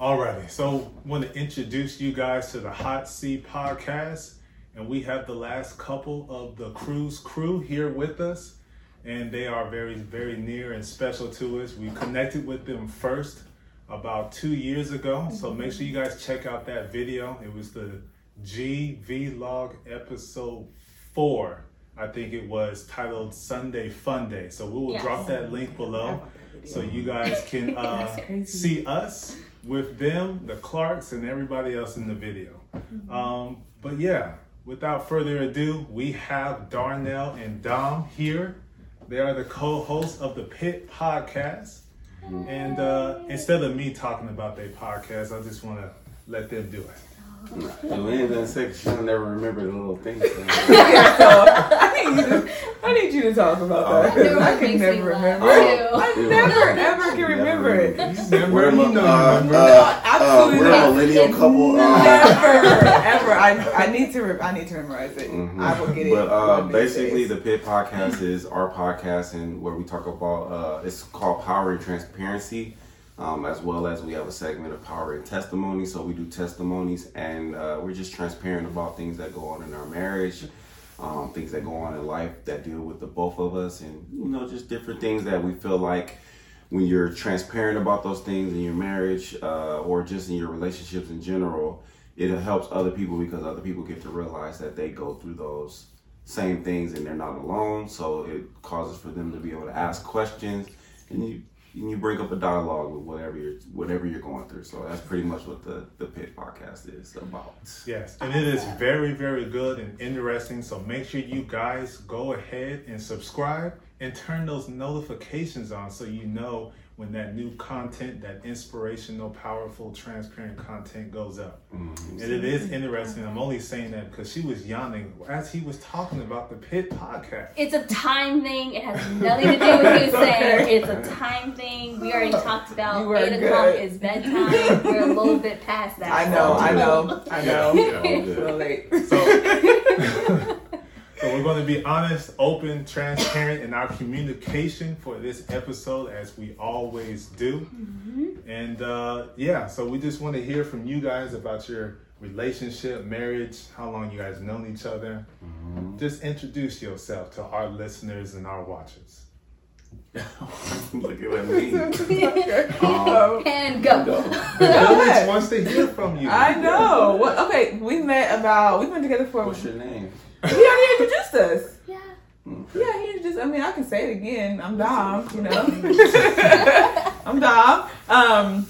Alrighty, so I want to introduce you guys to the Hot Seat Podcast, and we have the last couple of the cruise crew here with us, and they are very, very near and special to us. We connected with them first about two years ago, so make sure you guys check out that video. It was the GV Log episode four, I think it was titled Sunday Fun Day. So we will Yes. drop that link below, so you guys can uh, see us with them, the Clarks, and everybody else in the video. Um, but yeah, without further ado, we have Darnell and Dom here. They are the co-hosts of the Pit Podcast. And uh, instead of me talking about their podcast, I just want to let them do it. Joanne done said she don't never remember the little things. So I need, you to, I need you to talk about that. Oh. It I can never remember. too. I never ever can remember it. Remember, We're, you a- know, uh, remember. uh, Absolutely uh, we're a millennial couple. Uh, Never, ever. I, I need to. Re- I need to memorize it. mhm. I will get it. But uh, one of these basically, days. the Pit Podcast is our podcast, and where we talk about uh, it's called Power and Transparency, um, as well as we have a segment of Power and Testimony. So we do testimonies, and uh, we're just transparent about things that go on in our marriage. Um, things that go on in life that deal with the both of us, and you know, just different things that we feel like when you're transparent about those things in your marriage uh, or just in your relationships in general, it helps other people because other people get to realize that they go through those same things and they're not alone. So it causes for them to be able to ask questions and you and you bring up a dialogue with whatever you're whatever you're going through. So that's pretty much what the the Pit podcast is about. Yes, and it is very, very good and interesting. So make sure you guys go ahead and subscribe and turn those notifications on so you know when that new content, that inspirational, powerful, transparent content goes up. Mm-hmm. And it is interesting. I'm only saying that because she was yawning as he was talking about the Pit podcast. It's a time thing. It has nothing to do with you saying. It's a time thing. We already oh, talked about You were eight o'clock is bedtime. We're a little bit past that. I know. I know. I know. Yeah, all A little late. So, so we're going to be honest, open, transparent in our communication for this episode, as we always do. And uh, yeah, so we just want to hear from you guys about your relationship, marriage, how long you guys known each other. Just introduce yourself to our listeners and our watchers. Look at me. Um, And go. The ahead. village wants to hear from you. I know. What? Okay, we met about. We've been together for. What's your name? He already introduced us. Yeah. Yeah, he introduced. I mean, I can say it again. I'm Dom. You know. I'm Dom. Um,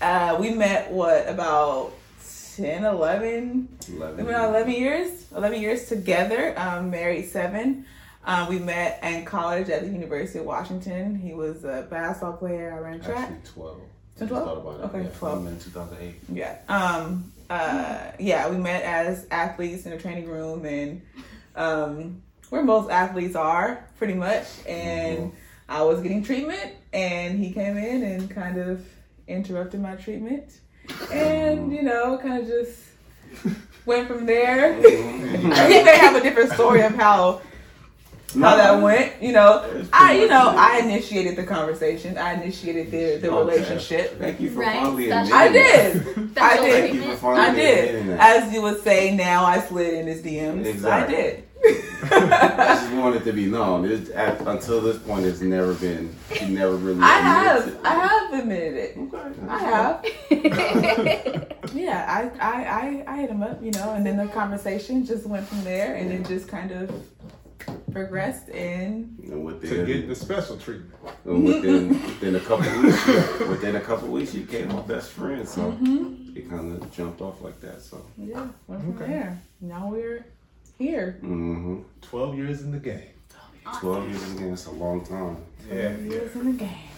uh, we met what about 10, 11, Eleven. We've been 11 years, 11 years together, um, married seven. Um, we met in college at the University of Washington. He was a basketball player. I ran track. Actually, twelve. So I 12? thought about it. Okay, yeah, 12. I met in 2008. Yeah. Um, uh, yeah, we met as athletes in a training room and um, where most athletes are, pretty much. And I was getting treatment, and he came in and kind of interrupted my treatment. And, you know, kind of just went from there. he may have a different story of how how that went. You know, I you know. I initiated the conversation. I initiated the the Okay. relationship. Thank you for Right, finally admitting I did. I did. Thank you for finally I did. As you would say now, I slid in his DMs. Exactly. I did. I just wanted to be known. It's, at, until this point, it's never been. He never really. I have. it. I have admitted it. Okay. I have. Yeah, I, I, I, I hit him up, you know, and then the conversation just went from there, and it just kind of progressed. And And to within, get the special treatment. and within, within a couple weeks, within a couple weeks, you became my best friend. So Mm-hmm. it kind of jumped off like that. So. yeah, went from Okay. there. Now we're here. Mm-hmm. 12 years in the game. Twelve years in the game. It's a long time. Yeah, yeah. Years in the game.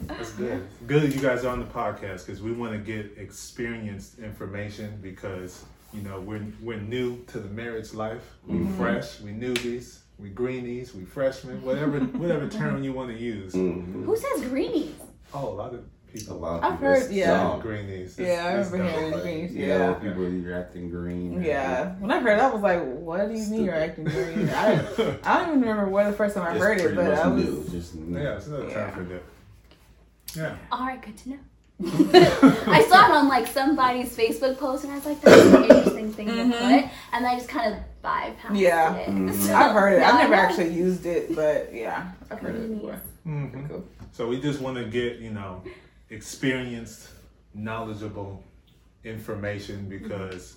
That's good. Good you guys are on the podcast because we want to get experienced information because you know we're we're new to the marriage life. We fresh, we newbies, we greenies, we freshmen, whatever whatever term you want to use. Mm-hmm. Who says greenies? Oh, a lot of A people. lot of I've people. heard- it's yeah. dumb. Greenies. Yeah, I It's- it's remember hearing but- greens. Yeah, Yeah. people you're acting green. Yeah. When I heard that, I was like, what do you mean you're acting green? I, I don't even remember where the first time I It's heard it, but much I was. new. Just new. Yeah, it's another Yeah. term for that. Yeah. All right, good to know. I saw it on like somebody's Facebook post, and I was like, "That's an interesting thing to Mhm. put," and I just kind of bypassed Yeah. it. Mhm. So I've heard it. I've never know. actually used it, but yeah, I've heard it before. Mhm. Cool. So we just want to get, you know, experienced, knowledgeable information because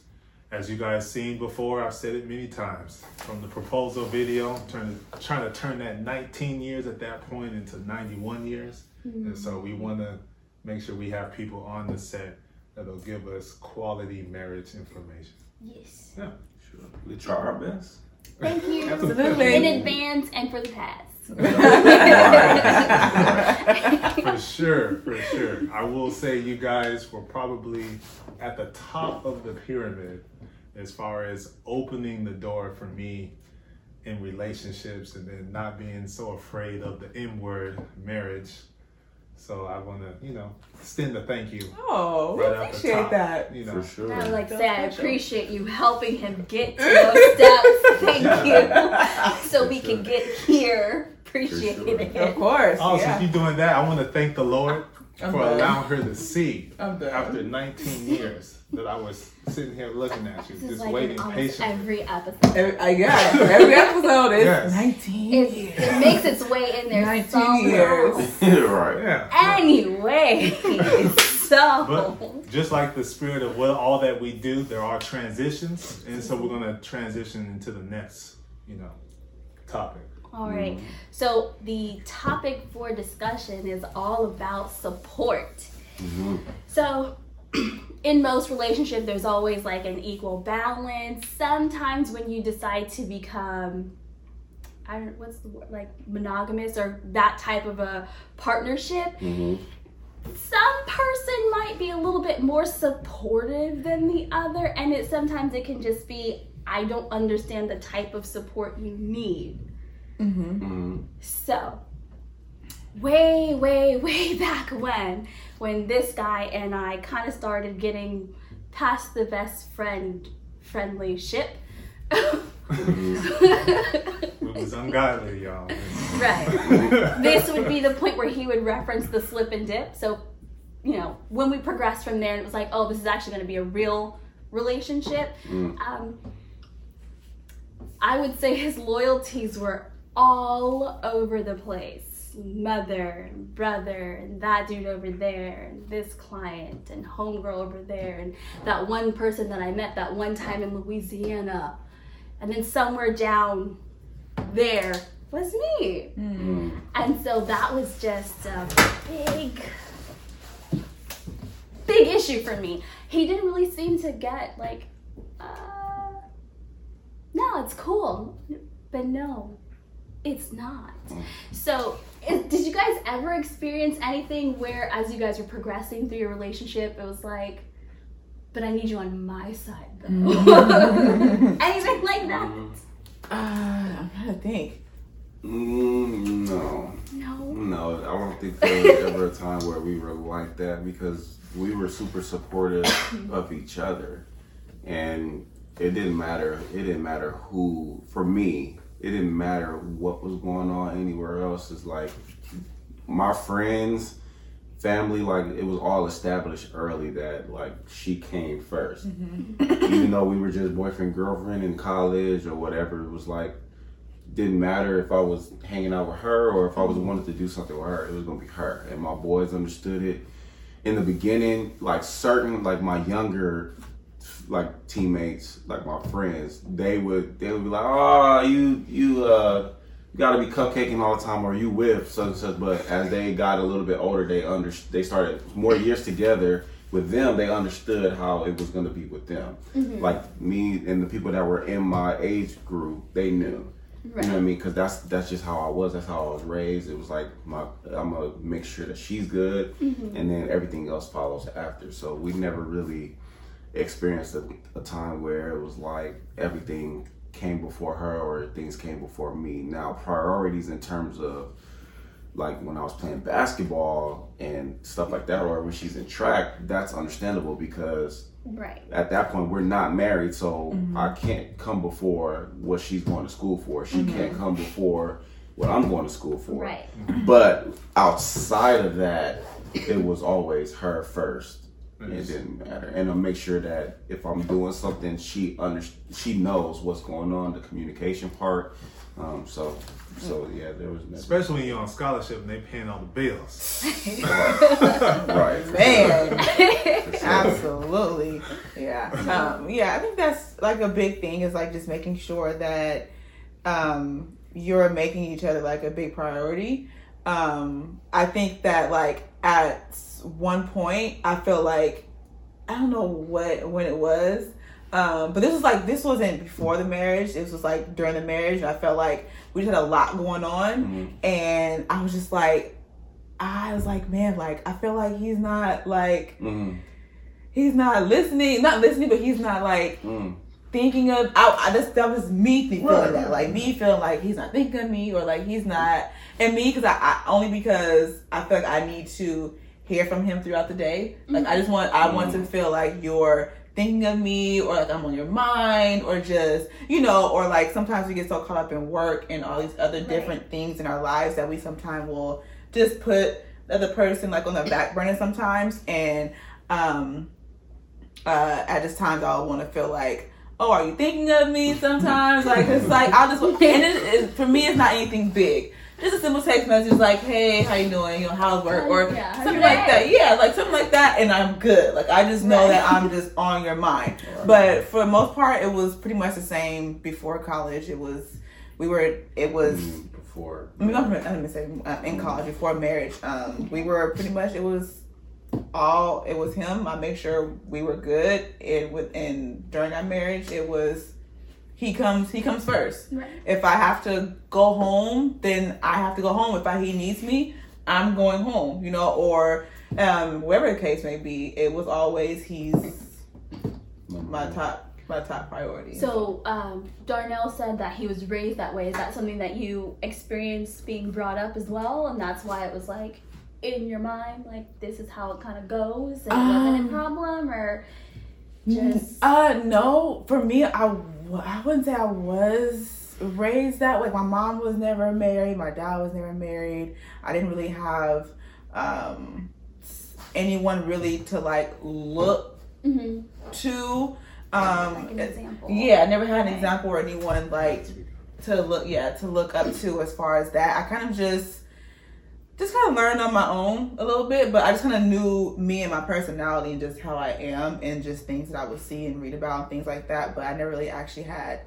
as you guys seen before, I've said it many times. From the proposal video, turn, trying to turn that 19 years at that point into 91 years. And so we want to make sure we have people on the set that'll give us quality marriage information. Yes. Yeah, sure. We try our best. Thank you Absolutely. in advance and for the past. for sure, for sure. I will say you guys were probably at the top of the pyramid as far as opening the door for me in relationships and then not being so afraid of the M word marriage. So I want to, you know, extend a thank you. Oh, we Right off appreciate top. that. You know, For sure. I would like to say I appreciate you helping him get to those steps. Thank you. So we can get here. Appreciate sure. it. Of course. Oh, yeah. since you're doing that, I want to thank the Lord I'm for done. allowing her to see after 19 years that I was sitting here looking at you, This just like waiting in patiently. every episode. Every, I yeah, every episode is Yes. 19 It, years. it makes its way in there 19 somehow. years. right. Yeah. Anyway, so But just like the spirit of what all that we do, there are transitions, and so we're gonna transition into the next, you know, topic. all right. So the topic for discussion is all about support. Mhm. So in most relationships, there's always like an equal balance. Sometimes when you decide to become I don't what's the word like monogamous or that type of a partnership, Mhm. some person might be a little bit more supportive than the other and it sometimes it can just be I don't understand the type of support you need. Mm-hmm. Mhm. So, way, way, way back when, when this guy and I kind of started getting past the best friend friendly ship. It was ungodly, y'all. right. This would be the point where he would reference the slip and dip. So, you know, when we progressed from there, and it was like, oh, this is actually going to be a real relationship. Mm. Um, I would say his loyalties were all over the place. Mother and brother and that dude over there and this client and homegirl over there and that one person that I met that one time in Louisiana. And then somewhere down there was me. Mm. And so that was just a big, big issue for me. He didn't really seem to get like, uh, no, it's cool, but no, it's not. So, is, did you guys ever experience anything where, as you guys were progressing through your relationship, it was like, but I need you on my side though? anything like that? Uh, I'm trying to think. Mm, no. No. No, I don't think there was ever a time where we were like that because we were super supportive of each other. And it didn't matter. It didn't matter who, for me, it didn't matter what was going on anywhere else. It's like my friends, family, like it was all established early that like she came 1st mm-hmm. Even though we were just boyfriend, girlfriend in college or whatever, it was like didn't matter if I was hanging out with her or if I was wanted to do something with her. It was gonna be her, and my boys understood it. In the beginning, like certain, like my younger, like teammates, like my friends, they would they would be like, "Oh, you you uh." You gotta be cupcaking all the time, or you with such and such. But as they got a little bit older, they under they started more years together with them. They understood how it was gonna be with them. Mm-hmm. Like me and the people that were in my age group, they knew. You know what I mean? Because that's that's just how I was. That's how I was raised. It was like my I'm gonna make sure that she's good, mm-hmm. and then everything else follows after. So we never really experienced a, a time where it was like everything came before her or things came before me. Now priorities in terms of like when I was playing basketball and stuff like that, or when she's in track, that's understandable because Right. at that point we're not married so mm-hmm. i can't come before what she's going to school for she mm-hmm. can't come before what i'm going to school for Right. but outside of that it was always her first It didn't matter, and to make sure that if I'm doing something, she under she knows what's going on, the communication part. Um, so, so yeah, there was never, Especially when you're on scholarship and they paying all the bills. right, Man, sure. absolutely. Yeah. Um, yeah, I think that's like a big thing is like just making sure that um, you're making each other like a big priority. Um, I think that like at one point, I feel like I don't know what when it was, um, but this was like this wasn't before the marriage. This was like during the marriage. I felt like we just had a lot going on, Mhm. and I was just like, I was like, man, like I feel like he's not like Mhm. he's not listening, not listening, but he's not like Mm. thinking of. I, I just that was me feeling Right, that, like me feeling like he's not thinking of me, or like he's not, and me because I, I only because I feel like I need to hear from him throughout the day. Like I just want, I want to feel like you're thinking of me, or like I'm on your mind, or just you know, or like sometimes we get so caught up in work and all these other different things in our lives that we sometimes will just put the other person like on the back burner sometimes, and um uh, at this times I'll want to feel like, oh, are you thinking of me sometimes? like, it's like, I'll just, and it, it, for me, it's not anything big. Just a simple text message like, hey, how you doing? You know, how's work? Or Yeah, something like that. Yeah, like something like that, and I'm good. Like, I just know Right. that I'm just on your mind. But for the most part, it was pretty much the same before college. It was, we were, it was, Mm, Before, I mean, I'm gonna, gonna say uh, in college before marriage, um, we were pretty much it was all it was him. I make sure we were good. It with and during our marriage, it was he comes he comes first. Right. If I have to go home, then I have to go home. If I, he needs me, I'm going home. You know, or um, whatever the case may be. It was always he's my top my top priority. So um, Darnell said that he was raised that way. Is that something that you experienced being brought up as well, and that's why it was like in your mind, like this is how it kind of goes, and it wasn't Um, a problem, or just Uh, no. For me, I, I wouldn't say I was raised that way. My mom was never married. My dad was never married. I didn't really have um, anyone really to like look Mhm. to. like Um, example. yeah, I never had an example or anyone like to look. Yeah, to look up to as far as that. I kind of just. Just kind of learned on my own a little bit, but I just kind of knew me and my personality and just how I am and just things that I would see and read about and things like that. But I never really actually had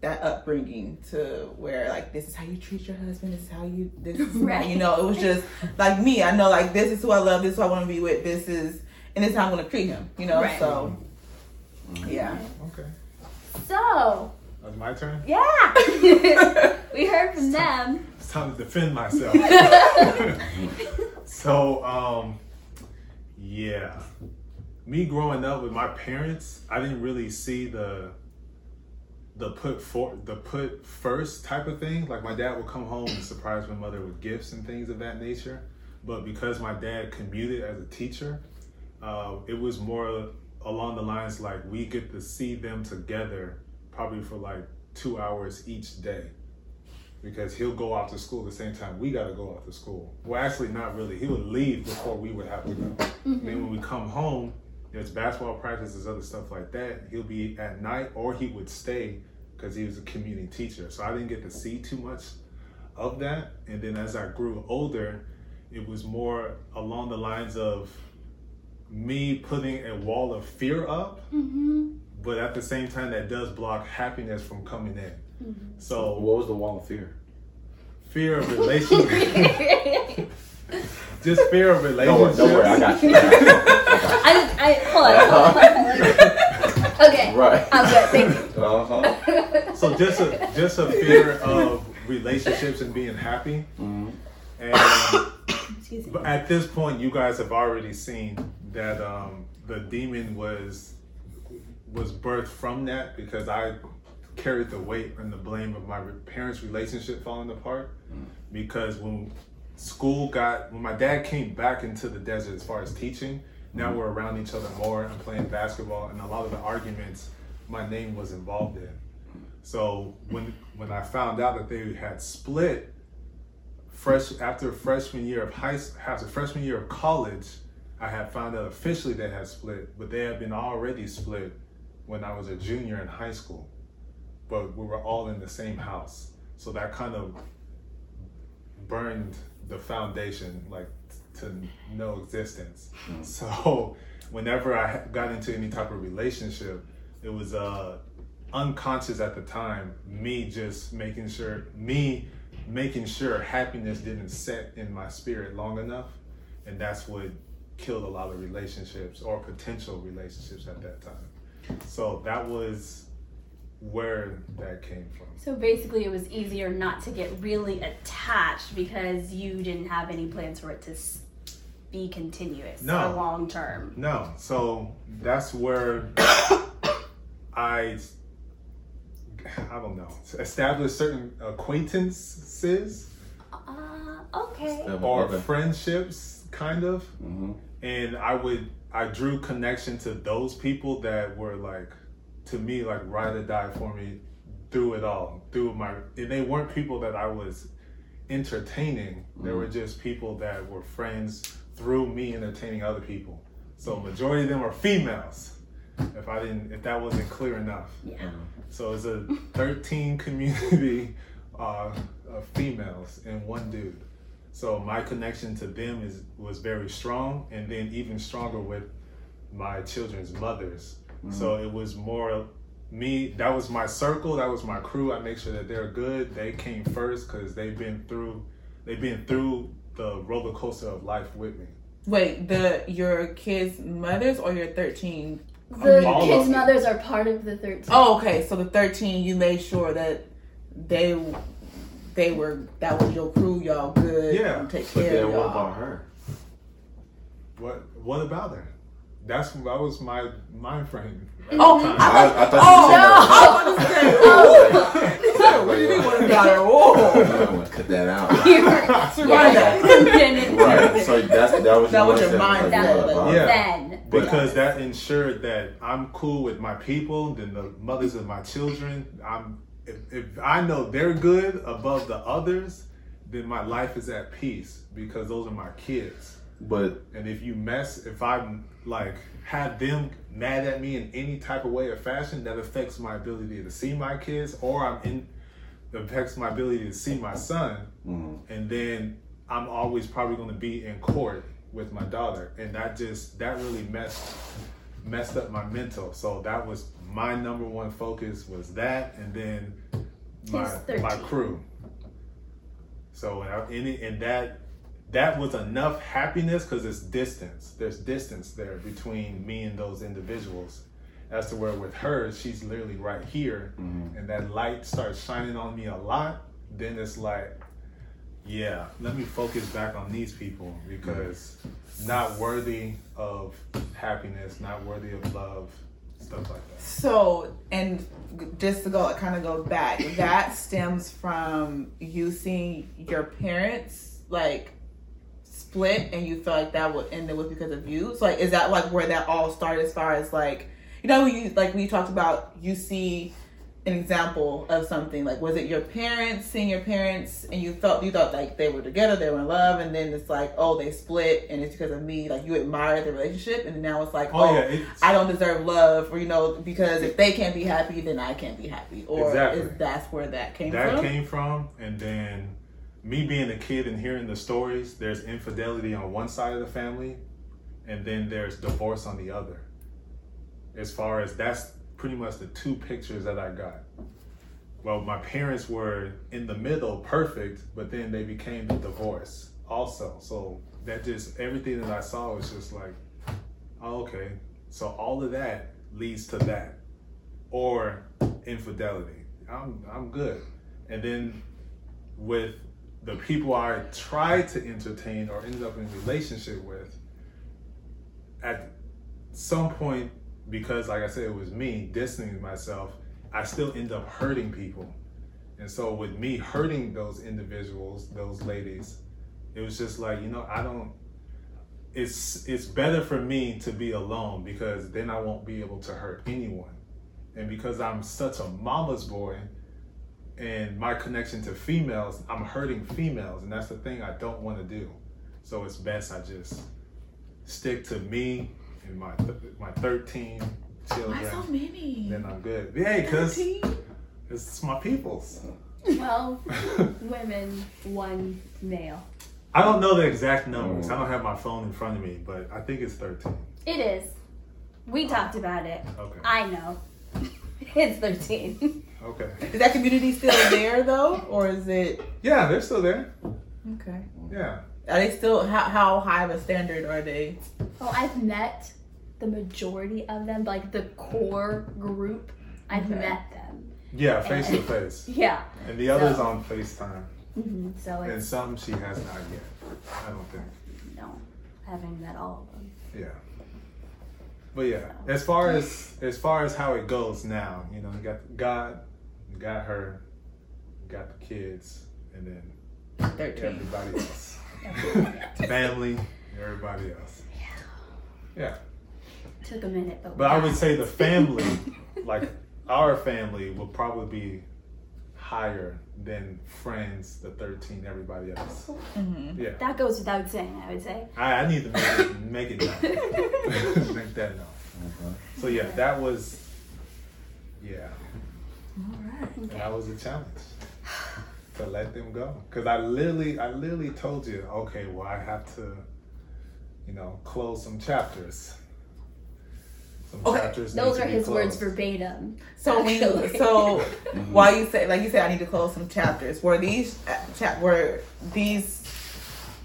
that upbringing to where like this is how you treat your husband, this is how you this is Right. you know, it was just like me. I know like this is who I love, this is who I want to be with, this is and this is how I'm gonna treat him, you know. Right. So mm-hmm. yeah. Okay. So That's my turn. yeah, we heard from them. It's time to defend myself. so, um, yeah, me growing up with my parents, I didn't really see the the put for the put first type of thing. Like my dad would come home and surprise my mother with gifts and things of that nature. But because my dad commuted as a teacher, uh, it was more along the lines like we get to see them together probably for like two hours each day because he'll go off to school the same time we got to go off to school. Well, actually, not really. He would leave before we would have to go. Then when we come home, there's basketball practices, other stuff like that. He'll be at night, or he would stay because he was a community teacher. So I didn't get to see too much of that. And then as I grew older, it was more along the lines of me putting a wall of fear up, Mm-hmm. But at the same time, that does block happiness from coming in. So what was the wall of fear? fear of relationship, just fear of Don't relationships. worry, don't worry, I got you. I got you. I, just, I hold on, hold on, hold on. Okay, Right. I'm good. Thank you. Uh-huh. So just a just a fear of relationships and being happy. Mhm. And Excuse me. at this point, you guys have already seen that um, the demon was was birthed from that because I carried the weight and the blame of my parents' relationship falling apart. Mm. Because when school got when my dad came back into the desert as far as teaching, now mm. we're around each other more and playing basketball, and a lot of the arguments my name was involved in. So when when I found out that they had split, fresh after freshman year of high after freshman year of college, I had found out officially they had split, but they had been already split when I was a junior in high school. But we were all in the same house. So that kind of burned the foundation like to no existence. So whenever I got into any type of relationship, it was uh unconscious at the time me just making sure me making sure happiness didn't set in my spirit long enough and that's what killed a lot of relationships or potential relationships at that time so that was where that came from So basically, it was easier not to get really attached because you didn't have any plans for it to be continuous No. or long term. No, so that's where I, I don't know, establish certain acquaintances Uh, okay. or friendships, kind of, hmm and I would I drew connection to those people that were like, to me, like ride or die for me through it all, through my, and they weren't people that I was entertaining. They were just people that were friends through me entertaining other people. So majority of them are females. If I didn't, if that wasn't clear enough. Yeah. So it's a 13 community uh, of females and one dude. So my connection to them is was very strong, and then even stronger with my children's mothers. Mm-hmm. So it was more me. That was my circle. That was my crew. I make sure that they're good. They came first because they've been through. They've been through the roller coaster of life with me. Wait, the your kids' mothers or your thirteen? The All of kids' mothers are part of the 13. Oh, okay. So the thirteen, you made sure that they they were that was your crew. Y'all good. Yeah. and take But care then of what y'all. about her? What What about her? That's that was my mind frame. Oh, the time. I, I thought Oh, you said I was about to say, oh. what do you mean what about her? Whoa. I'm gonna cut that out. Rewind that. right. So that's that was That was your mindset, mindset, yeah, like- about- Yeah. Then. because that ensured that I'm cool with my people, then the mothers of my children. I'm if, if I know they're good above the others, then my life is at peace because those are my kids. But And if you mess, if I like have them mad at me in any type of way or fashion, that affects my ability to see my kids, or I'm in affects my ability to see my son, mm, and then I'm always probably going to be in court with my daughter, and that just that really messed messed up my mental. So that was my number one focus was that, and then my my crew. So and, I, and, it- and that that was enough happiness because it's distance. There's distance there between me and those individuals. As to where with her, she's literally right here, mm-hmm. and that light starts shining on me a lot. Then it's like, yeah, let me focus back on these people because not worthy of happiness, not worthy of love, stuff like that. So, and just to go, kind of go back, that stems from you seeing your parents like split, and you felt like that would end it was because of you. So, like, is that like where that all started? As far as like, you know, you like we talked about, you see an example of something like was it your parents seeing your parents and you felt you thought like they were together they were in love and then it's like oh they split and it's because of me like you admire the relationship and now it's like Oh, oh, yeah, it's- I don't deserve love or you know because if they can't be happy then I can't be happy. Or Exactly. is that's where that came that from? came from and then me being a kid and hearing the stories there's infidelity on one side of the family and then there's divorce on the other. As far as that's pretty much the two pictures that i got. Well my parents were in the middle perfect but then they became the divorce also. So that just everything that i saw was just like oh, okay. So all of that leads to that or infidelity. I'm i'm good. And then with the people I tried to entertain or ended up in relationship with, at some point, because like I said, it was me distancing myself, I still end up hurting people. And so with me hurting those individuals, those ladies, it was just like, you know, I don't it's it's better for me to be alone because then I won't be able to hurt anyone. And because I'm such a mama's boy, and my connection to females, I'm hurting females, and that's the thing I don't want to do. So it's best I just stick to me and my th- my 13 children, Why so many? then I'm good. Yeah, because it's my people's. Well, women, one male. I don't know the exact numbers. I mm. don't have my phone in front of me, but I think it's 13. It is. We oh. talked about it. Okay. I know. It's 13. Okay. Is that community still there though, or is it Yeah, they're still there. okay? Yeah. Are they still how, how high of a standard are they? Oh, I've met the majority of them, like the core group. I've Okay. met them. Yeah, face to face. Yeah. And the others So- on FaceTime. Mm-hmm, So And it's some she has not yet. I don't think. no, having met all of them. Yeah. But yeah, as far as as far as how it goes now, you know, you got God, you got her, you got the kids, and then Thirteen. everybody else. Family, everybody else. Yeah. Took a minute, but. But I would say the family, like our family, will probably be higher than friends, the 13, everybody else. Mm-hmm. Yeah. that goes without saying. I would say. I, I need to make it, make it known. make that known. So yeah, that was, yeah, All right. that was a challenge to let them go. Cause I literally, I literally told you, okay, well I have to, you know, close some chapters. Some Okay, chapters. Those need are to be his words verbatim. So when you, Actually. so while you say like you said I need to close some chapters. Were these uh, chap were these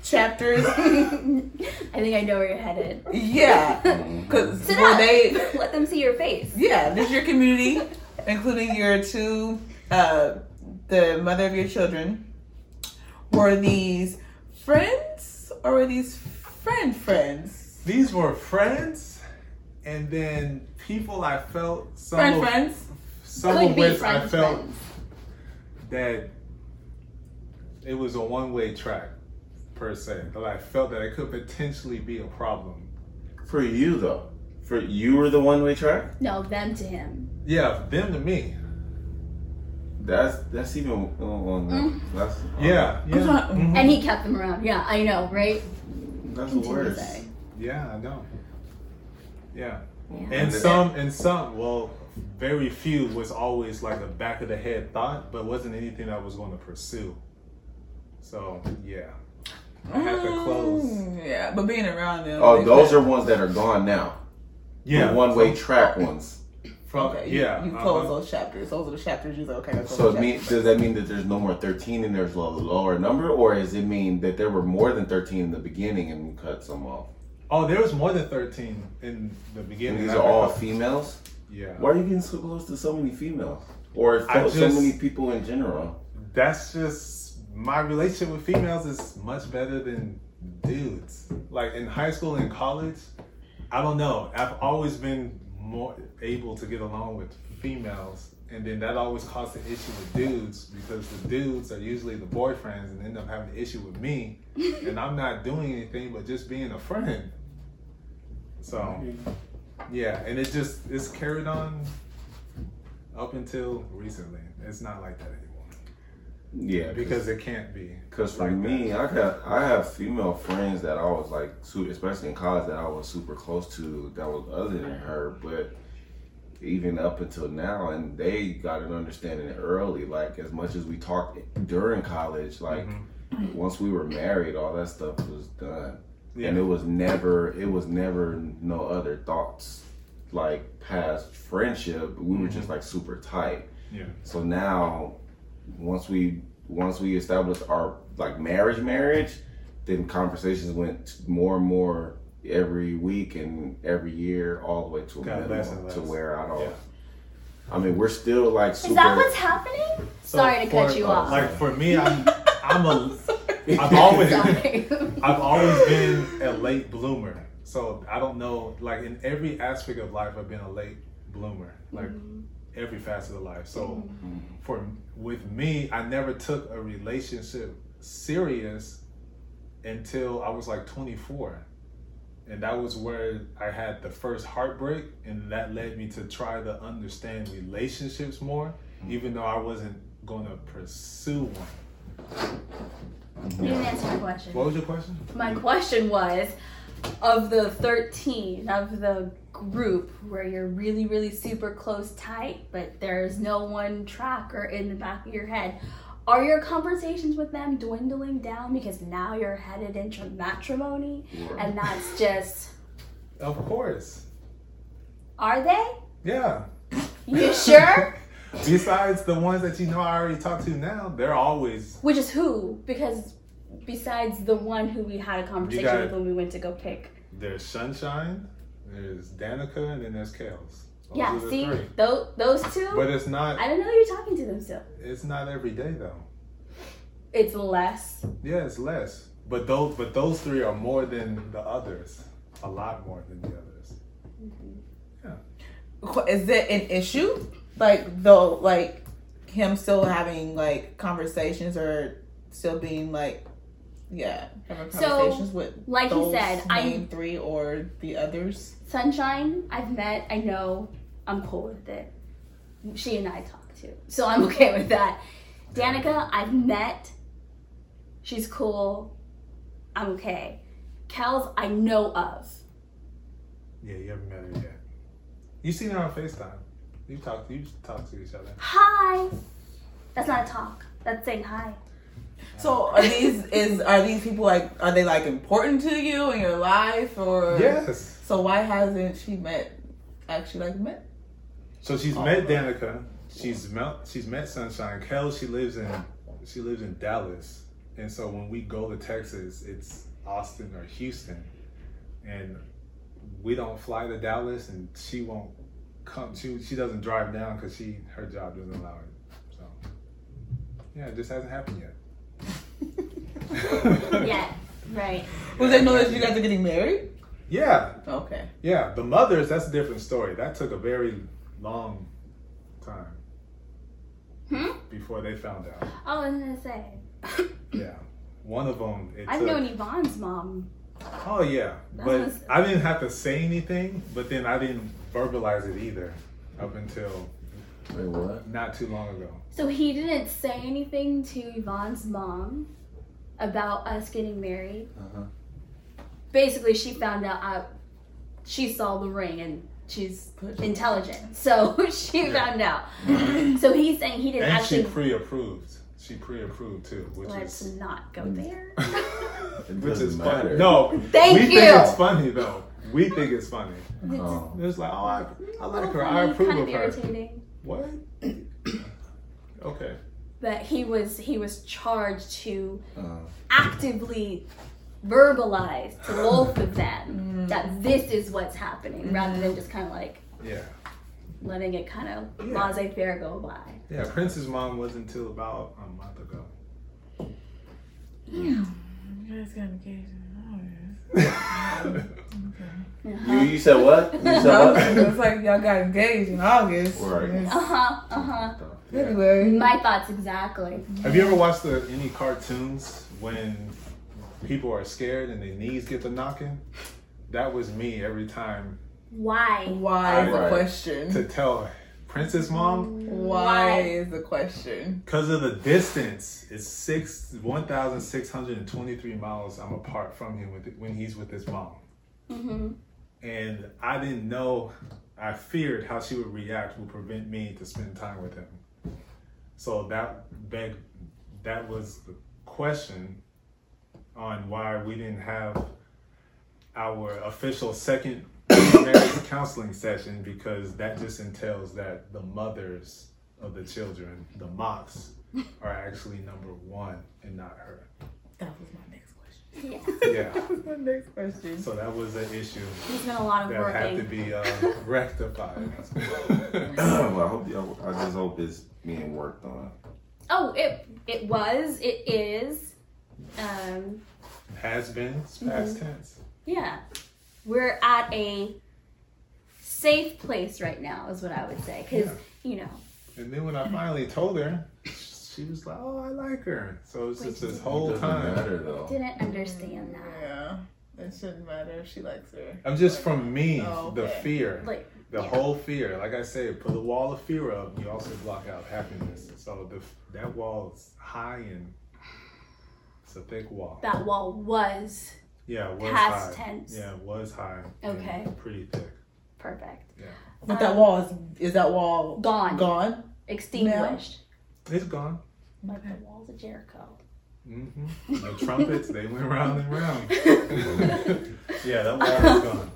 chapters? I think I know where you're headed. yeah, because were up. they? Let them see your face. Yeah, this is your community, including your two, uh, the mother of your children. Were these friends or were these friend friends? These were friends, and then people I felt some Friend of, friends. some Could of which I felt friends. that it was a one way track per se. That I felt that it could potentially be a problem. For you though, for you were the one way track. No, them to him. Yeah, them to me. That's that's even oh, well, no, Mm. that's Yeah, I'm yeah, sorry. mhm. And he kept them around. Yeah, I know, right? that's the worst. yeah. I know. Yeah, Yeah. and some, and some. Well, very few was always like a back of the head thought, but wasn't anything I was going to pursue. So yeah, I had to close. Mm, Yeah, but being around them. Oh, those are ones that are gone now. Yeah, the one way track ones. From Okay, you, yeah, you uh-huh. close those chapters. Those are the chapters you say, okay, let's So it mean, does that mean that there's no more 13 and there's a lower number, or does it mean that there were more than 13 in the beginning and we cut some off? Oh, there was more than thirteen in the And beginning. these I are all recall- females. Yeah, Why are you getting so close to so many females, or I so, so many people in general? that's just my relationship with females is much better than dudes. Like in high school and college, I don't know. I've always been more able to get along with females, and then that always caused an issue with dudes because the dudes are usually the boyfriends and end up having an issue with me, and I'm not doing anything but just being a friend. So mm-hmm. yeah, and it just it's carried on up until recently. It's not like that anymore Yeah, because it can't be. Because for like me, that. I got I have female friends that I was like, especially in college, that I was super close to. That was other than her, but even up until now, and they got an understanding early. Like as much as we talked during college, like Mm-hmm. once we were married, all that stuff was done, Yeah. and it was never it was never no other thoughts like past friendship. We were just like super tight. Mm-hmm. Yeah. So now, once we once we established our like marriage, marriage, then conversations went more and more every week and every year, all the way to a Got minimum, less less. to where I don't. Yeah. I mean, we're still like super. Is that what's happening? So Sorry to cut you uh, off. Like for me, I'm I'm a I've always I've always been a late bloomer. So I don't know. Like in every aspect of life, I've been a late bloomer. Like every facet of life. So mm-hmm. Mm-hmm. for with me, I never took a relationship serious until I was like 24. And that was where I had the first heartbreak, and that led me to try to understand relationships more, mm-hmm. even though I wasn't going to pursue one. You didn't answer my question. What was your question? My question was, of the 13 of the group where you're really really super close tight but there's no one tracker in the back of your head. Are your conversations with them dwindling down because now you're headed into matrimony? And that's just Of course. are they? Yeah. you sure? Besides the ones that you know I already talked to now, they're always which is who? Because besides the one who we had a conversation got- with when we went to go pick. There's Sunshine, there's Danica, and then there's Kales. Those yeah see those, those two But it's not i don't know you're talking to them still it's not every day though. it's less Yeah, it's less. But those but those three are more than the others. A lot more than the others. Mm-hmm. Qu- Is it an issue? Like though, like him still having like conversations or still being like, yeah, having So, with like he those said, I- main three or the others. Sunshine, I've met. I know. I'm cool with it. She and I talk too, so I'm okay with that. Danica, I've met. She's cool. I'm okay. Kels, I know of. Yeah, you haven't met her yet. You seen her on FaceTime. You talk you talk to each other. Hi. That's not a talk. That's saying hi. So are these is are these people like are they like important to you in your life or Yes. So why hasn't she met actually like met? So she's met Danica. She's met she's met Sunshine. Kel, she lives in she lives in Dallas. And so when we go to Texas, it's Austin or Houston. And we don't fly to Dallas and she won't come she she doesn't drive down because she her job doesn't allow it. So yeah, it just hasn't happened yet. Yeah. Right. Was they know that you guys are getting married? Yeah, Okay. yeah. The mothers, that's a different story. That took a very long time Hmm. before they found out. Oh, I was gonna say. Yeah, one of them. It I've took, known Yvonne's mom. Oh yeah, That but was- I didn't have to say anything. But then I didn't verbalize it either up until Wait, what? not too long ago. So he didn't say anything to Yvonne's mom about us getting married. Uh-huh. Basically, she found out I, she saw the ring and she's intelligent, so she Yeah. found out. Mm-hmm. so he's saying he didn't And actually. she pre-approved. She pre-approved too, which Let's is not go mm. there. It which is doesn't funny. matter. No, Thank we you. think it's funny though. We think it's funny. Oh. It's like, oh, I, I like her. I funny, approve kind of of her. irritating. What? Okay. But he was he was charged to Uh, actively verbalize to both of them that this is what's happening, rather than just kind of like Yeah. letting it kind of Yeah. laissez-faire go by. Yeah. Prince's mom wasn't until about a month ago. Yeah, you guys got engaged. you, you said what? You said No, what? it's like y'all got engaged in August. Right. It's Uh huh. Uh huh. Yeah. My thoughts exactly. Have you ever watched the, any cartoons when people are scared and their knees get to knocking? That was me every time Why? Why is the question? to tell Prince's Mom Why is the question? because of the distance. It's six one thousand six hundred and twenty three miles I'm apart from him with when he's with his mom, Mm-hmm. And I didn't know. I feared how she would react would prevent me to spend time with him. So that begged, that was the question on why we didn't have our official second marriage counseling session because that just entails that the mothers of the children, the moms, are actually number one and not her. That was my question. Yeah. Yeah. That my next question. So that was an issue There's been a lot of work that had to be uh, rectified. well, I hope y'all, I just hope it's being worked on. Oh, it it was. It is. Um. Has been it's past Mm-hmm. tense. Yeah. We're at a safe place right now, is what I would say, because you know. And then when I finally told her, she was like, "Oh, I like her." So it's just this whole time. matter though. Didn't understand mm, that. Yeah. It shouldn't matter if she likes her. I'm just from me, Oh, the fear, Like the yeah. whole fear. Like I said, put a wall of fear up. You also block out happiness. So the that wall is high and it's a thick wall. that wall was Yeah, it was Past high. tense. Yeah, it was high. Okay. Pretty thick. Perfect. Yeah. But that um, wall is is that wall Gone. Gone. Extinguished. It's gone. Like the walls of Jericho. hmm The trumpets, they went round and round. yeah, that wall is gone.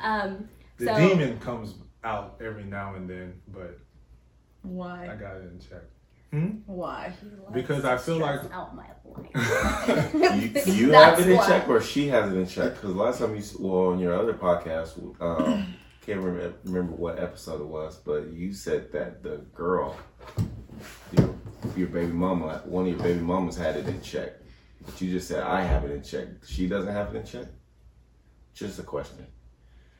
Um, The So- demon comes out every now and then, but why? I got it in check. Why? Because I feel stress like- out my life. You, you have it in why. check, or she has it in check? Because last time you, s- well, on your other podcast, um, can't remember, remember what episode it was, but you said that the girl, your, your baby mama, one of your baby mamas had it in check. But you just said I have it in check. She doesn't have it in check. Just a question.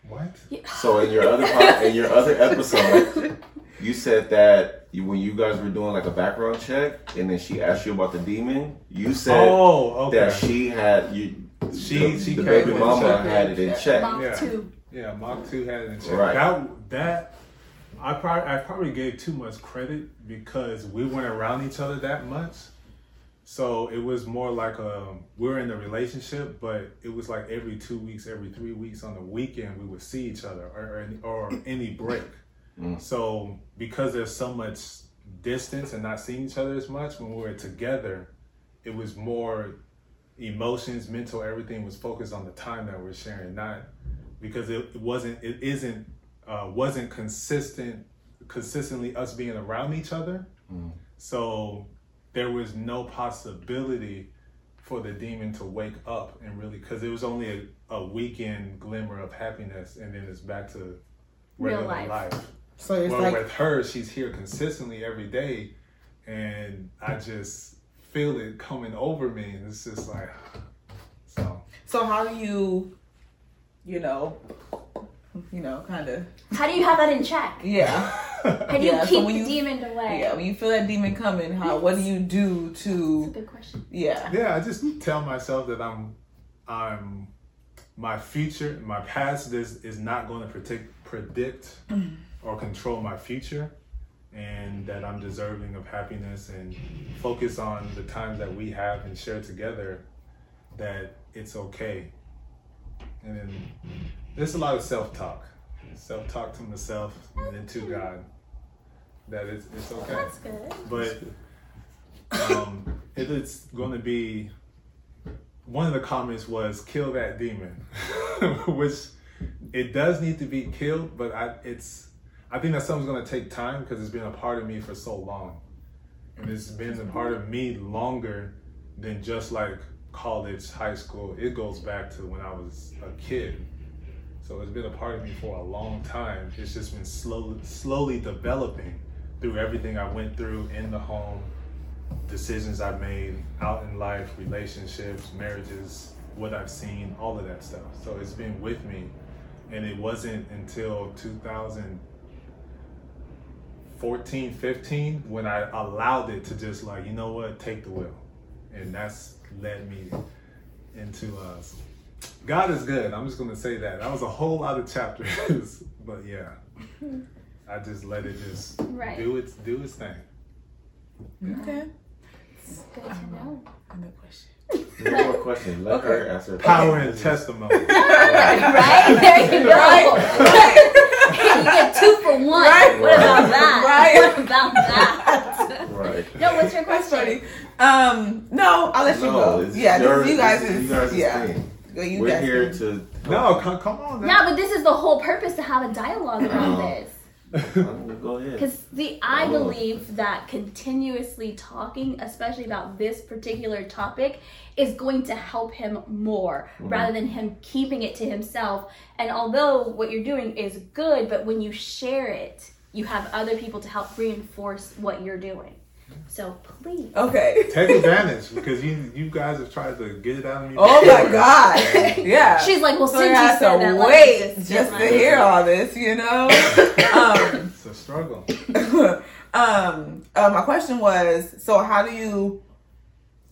What? So in your other po- in your other episode, you said that you, when you guys were doing like a background check, and then she asked you about the demon, you said Oh, okay. that she had you. She- the, she the came baby mama had it in check. Mach Yeah. two. Yeah, Mach 2 had it in check. Right. That that I probably I probably gave too much credit because we weren't around each other that much. So it was more like a we were in a relationship, but it was like every two weeks, every three weeks on the weekend we would see each other or or, or any break. Mm. So because there's so much distance and not seeing each other as much, when we were together, it was more emotions, mental, everything was focused on the time that we're sharing, not because it, it wasn't it isn't uh, wasn't consistent consistently us being around each other. Mm. So there was no possibility for the demon to wake up and really because it was only a, a weekend glimmer of happiness and then it's back to Real regular life. life. So it's well, like with her, she's here consistently every day, and I just feel it coming over me, and it's just like, so. so. How do you, you know, you know, kind of How do you have that in check? yeah, How do you Yeah, keep when the you- demon away? yeah. When you feel that demon coming, how what do you do That's a to good question. yeah? Yeah, I just tell myself that I'm, I'm, my future, my past is is not going to predict predict mm. or control my future, and that I'm deserving of happiness and focus on the times that we have and share together. That it's okay, and then there's a lot of self talk, self talk to myself and then to God. That it's it's okay. That's good. but um, it is going to be one of the comments was kill that demon which it does need to be killed but I, it's i think that something's going to take time because it's been a part of me for so long. And it's been a part of me longer than just like college high school. It goes back to when i was a kid so it's been a part of me for a long time it's just been slowly slowly developing through everything i went through in the home decisions I've made out in life, relationships, marriages, what I've seen, all of that stuff. So it's been with me. And it wasn't until 2014, 15 when I allowed it to just like, you know what, take the wheel. And that's led me into uh God is good. I'm just gonna say that. That was a whole lot of chapters, but yeah. I just let it just Right. do its do its thing. Okay. It's good to know. Good question. No more questions. Let her answer. Power and testimony. right? There you go. you get two for one. Right. What about that? Right. What about that? Right. no, what's your That's question? funny. Um, no, I'll let you go. Yeah, your- you guys this is, you guys' yeah. thing. Go, You We're here can- to. No, come, come on now. Yeah, but this is the whole purpose to have a dialogue around oh. this. Go ahead. Because the I Oh. believe that continuously talking, especially about this particular topic, is going to help him more mm-hmm. rather than him keeping it to himself. And although what you're doing is good, but when you share it, you have other people to help reinforce what you're doing. So please. Okay. Take advantage because you you guys have tried to get it out of me. Oh my god. Yeah. She's like, well, so since you you have said to that, let me wait just, just, to hear all this, you know. um, It's a struggle. um, uh, my question was, so how do you,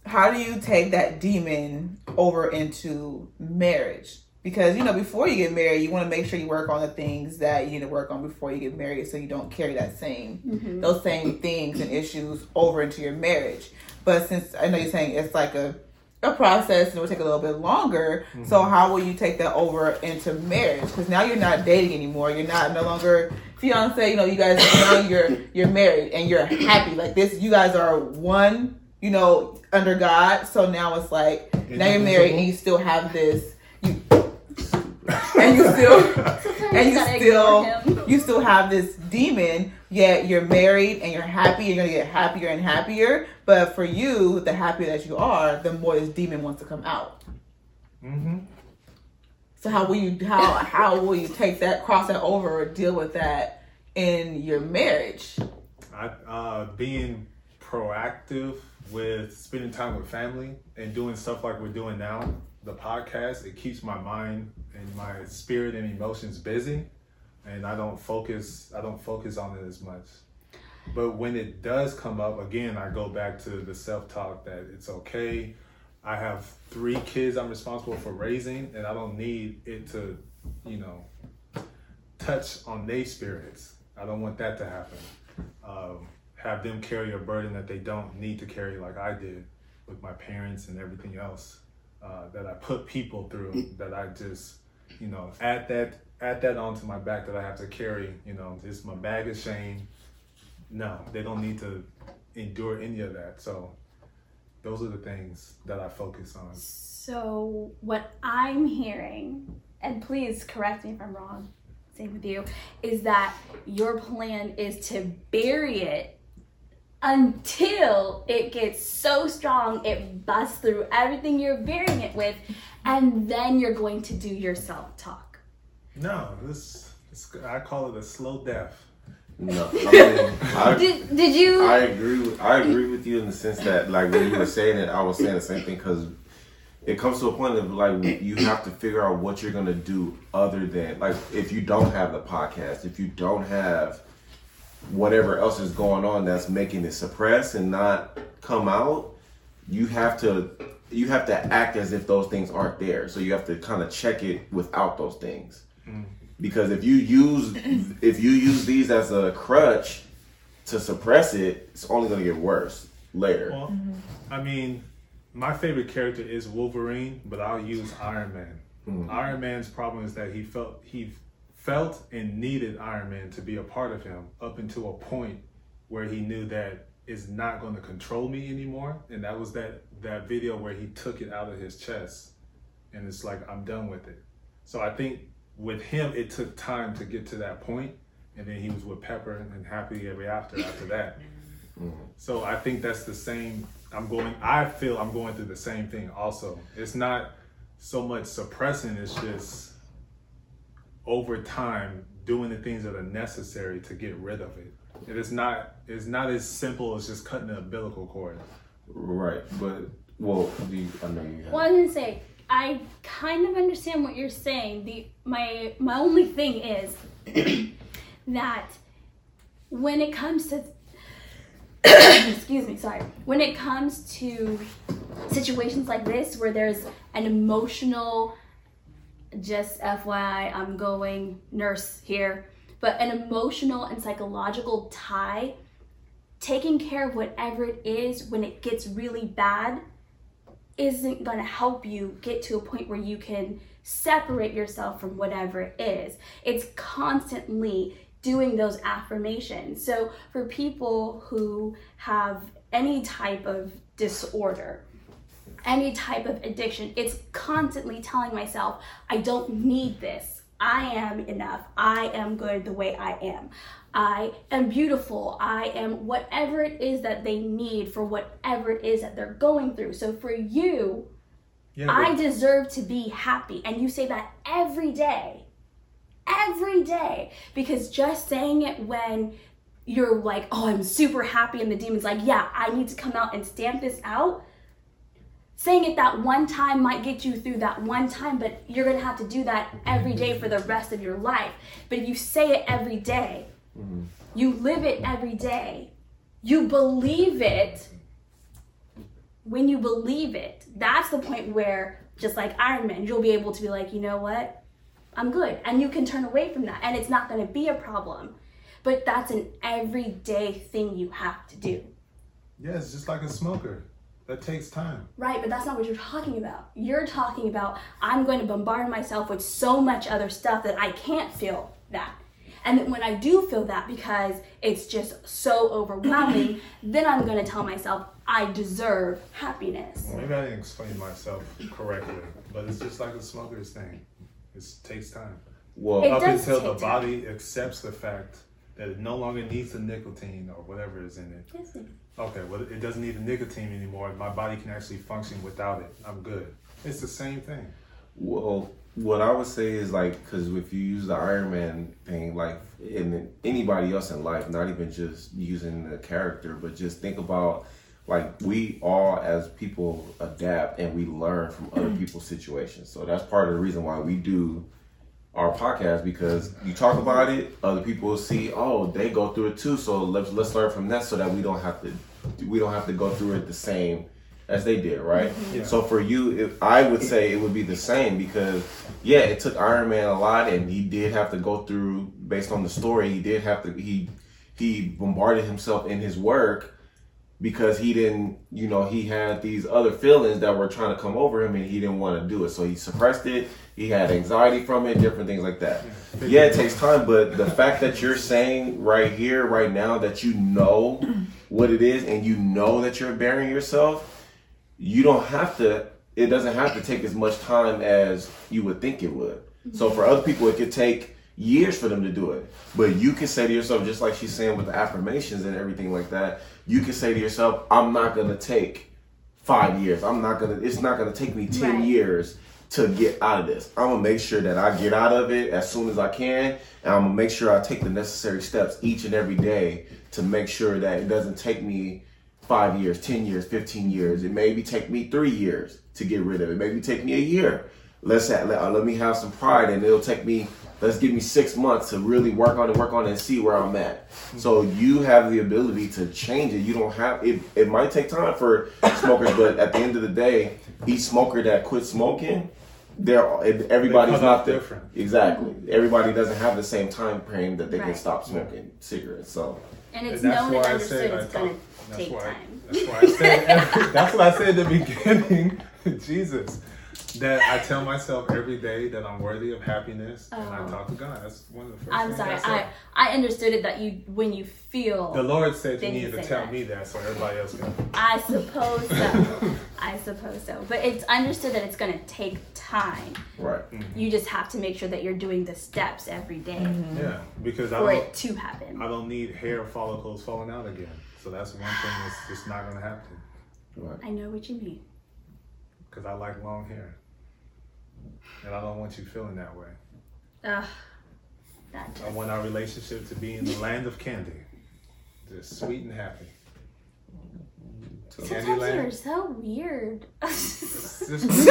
how do you take that demon over into marriage? Because you know, before you get married, you want to make sure you work on the things that you need to work on before you get married, so you don't carry that same Mhm. those same things and issues over into your marriage. But since I know you're saying it's like a a process and it will take a little bit longer. So how will you take that over into marriage? Because now you're not dating anymore. You're not no longer fiance. You know, you guys now you're you're married and you're happy. Like this, you guys are one. You know, under God. So now it's like now you're married and you still have this. You and you still and you still you still have this demon yet you're married and you're happy you're gonna get happier and happier. But for you the happier that you are the more this demon wants to come out. Mm-hmm. so how will you how how will you take that cross that over or deal with that in your marriage? I, uh, being proactive with spending time with family and doing stuff like we're doing now, the podcast, it keeps my mind and my spirit and emotions busy, and I don't focus. I don't focus on it as much. But when it does come up again, I go back to the self talk that it's okay. I have three kids I'm responsible for raising, and I don't need it to, you know, touch on their spirits. I don't want that to happen. Um, have them carry a burden that they don't need to carry, like I did with my parents and everything else uh, that I put people through. That I just, you know, add that add that onto my back that I have to carry. You know, just my bag of shame. No, they don't need to endure any of that. So those are the things that I focus on. So what I'm hearing, and please correct me if I'm wrong, same with you, is that your plan is to bury it until it gets so strong it busts through everything you're burying it with, and then you're going to do your self-talk. No, this, this I call it a slow death. No, I mean, I, Did, did you? I agree. With, I agree with you in the sense that, like, when you were saying it, I was saying the same thing because it comes to a point of like you have to figure out what you're gonna do other than like if you don't have the podcast, if you don't have whatever else is going on that's making it suppress and not come out, you have to you have to act as if those things aren't there. So you have to kind of check it without those things. Mm. Because if you use if you use these as a crutch to suppress it, it's only gonna get worse later. Well, mm-hmm. I mean, my favorite character is Wolverine, but I'll use Iron Man. Mm. Iron Man's problem is that he felt he felt and needed Iron Man to be a part of him up until a point where he knew that it's not going to control me anymore, and that was that that video where he took it out of his chest, and it's like I'm done with it. So I think with him, it took time to get to that point, and then he was with Pepper and happy ever after after that. Mm-hmm. So I think that's the same. I'm going. I feel I'm going through the same thing. Also, it's not so much suppressing. It's just over time doing the things that are necessary to get rid of it. It is not. It's not as simple as just cutting the umbilical cord. Right, but well, the, I know you have. Well, I was gonna say, I kind of understand what you're saying. The my my only thing is that when it comes to excuse me, sorry. When it comes to situations like this where there's an emotional just FYI, I'm going nurse here, but an emotional and psychological tie, taking care of whatever it is when it gets really bad isn't going to help you get to a point where you can separate yourself from whatever it is. It's constantly doing those affirmations. So, for people who have any type of disorder, any type of addiction, it's constantly telling myself, I don't need this. I am enough. I am good the way I am. I am beautiful. I am whatever it is that they need for whatever it is that they're going through. So for you, Yeah, I deserve to be happy. And you say that every day. Every day. Because just saying it when you're like, oh, I'm super happy, and the demon's like, yeah, I need to come out and stamp this out. Saying it that one time might get you through that one time, but you're gonna have to do that every day for the rest of your life. But if you say it every day, mm-hmm. you live it every day, you believe it, when you believe it, that's the point where, just like Iron Man, you'll be able to be like, you know what? I'm good. And you can turn away from that, and it's not going to be a problem. But that's an everyday thing you have to do. Yeah, it's just like a smoker. That takes time. Right, but that's not what you're talking about. You're talking about I'm going to bombard myself with so much other stuff that I can't feel that. And then when I do feel that because it's just so overwhelming, then I'm going to tell myself I deserve happiness. Maybe I didn't explain myself correctly, but it's just like the smoker's thing. It takes time. Well, It Up does until the take time. body accepts the fact that it no longer needs the nicotine or whatever is in it. Okay, well, it doesn't need the nicotine anymore. My body can actually function without it. I'm good. It's the same thing. Well, what I would say is like, because if you use the Iron Man thing, like, in anybody else in life, not even just using the character, but just think about like we all as people adapt and we learn from other mm. people's situations. So that's part of the reason why we do our podcast because you talk about it, other people will see, oh, they go through it too. So let's let's learn from that so that we don't have to we don't have to go through it the same as they did, right? Mm-hmm. Yeah. So for you, if I would say it would be the same because yeah, it took Iron Man a lot, and he did have to go through based on the story. He did have to he he bombarded himself in his work because he didn't, you know, he had these other feelings that were trying to come over him, and he didn't want to do it. So he suppressed it. He had anxiety from it, different things like that. Yeah, it takes time, but the fact that you're saying right here, right now, that you know what it is and you know that you're bearing yourself, you don't have to it doesn't have to take as much time as you would think it would so for other people it could take years for them to do it but you can say to yourself just like she's saying with the affirmations and everything like that you can say to yourself i'm not to take five years i'm not to it's not to take me 10 Right. years to get out of this i'm to make sure that i get out of it as soon as i can and i'm to make sure i take the necessary steps each and every day to make sure that it doesn't take me five years, 10 years, 15 years. It maybe take me three years to get rid of it. Maybe take me a year. Let's have, let, uh, let me have some pride and it'll take me, let's give me six months to really work on it, work on it and see where I'm at. So you have the ability to change it. You don't have, it, it might take time for smokers, but at the end of the day, each smoker that quit smoking, they're, everybody's come not the- different. Exactly. Everybody doesn't have the same time frame that they can stop smoking cigarettes. So And it's And that's known why and I understood said it's going to that's take why- time. That's why I said. that's what I said at the beginning. Jesus, that I tell myself every day that I'm worthy of happiness, and I Oh. talk to God. That's one of the first. I'm things sorry. I, said. I I understood it that you when you feel the Lord said you needed to tell that. me that, so everybody else can. I suppose so. I suppose so. But it's understood that it's going to take time. right. Mm-hmm. You just have to make sure that you're doing the steps every day mm-hmm. Yeah, because I for don't. it to happen. I don't need hair follicles falling out again. So that's one thing that's just not gonna happen. Right. I know what you mean. Because I like long hair, and I don't want you feeling that way. Ugh. That I want our relationship to be in the land of candy, just sweet and happy. So sometimes you're so weird. Just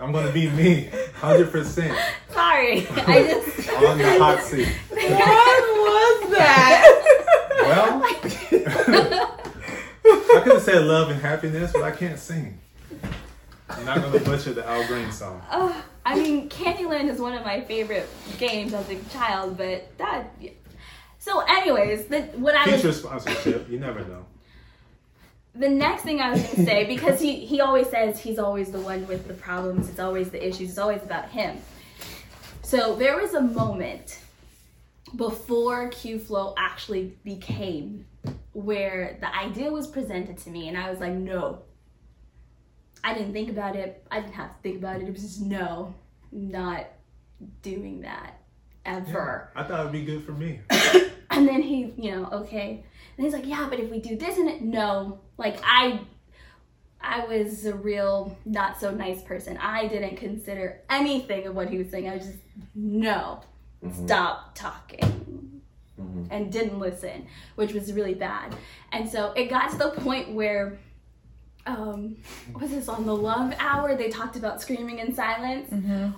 I'm gonna be me, hundred percent Sorry. I just. on the hot seat. What was that? Well, I could have said love and happiness, but I can't sing. I'm not gonna butcher the Al Green song. Oh, I mean, Candyland is one of my favorite games as a child, but that. So, anyways, the, what I was sponsorship, you never know. the next thing I was gonna say because he he always says he's always the one with the problems. It's always the issues. It's always about him. So there was a moment before Q Flow actually became where the idea was presented to me, and I was like, no. I didn't think about it. I didn't have to think about it. It was just no, not doing that ever. I thought it'd be good for me. And then he, you know, okay. And he's like, yeah, but if we do this and it, no. Like I, I was a real not so nice person. I didn't consider anything of what he was saying. I was just no, mm-hmm. stop talking, mm-hmm. and didn't listen, which was really bad. And so it got to the point where. Um, was this on the Love Hour? They talked about screaming in silence,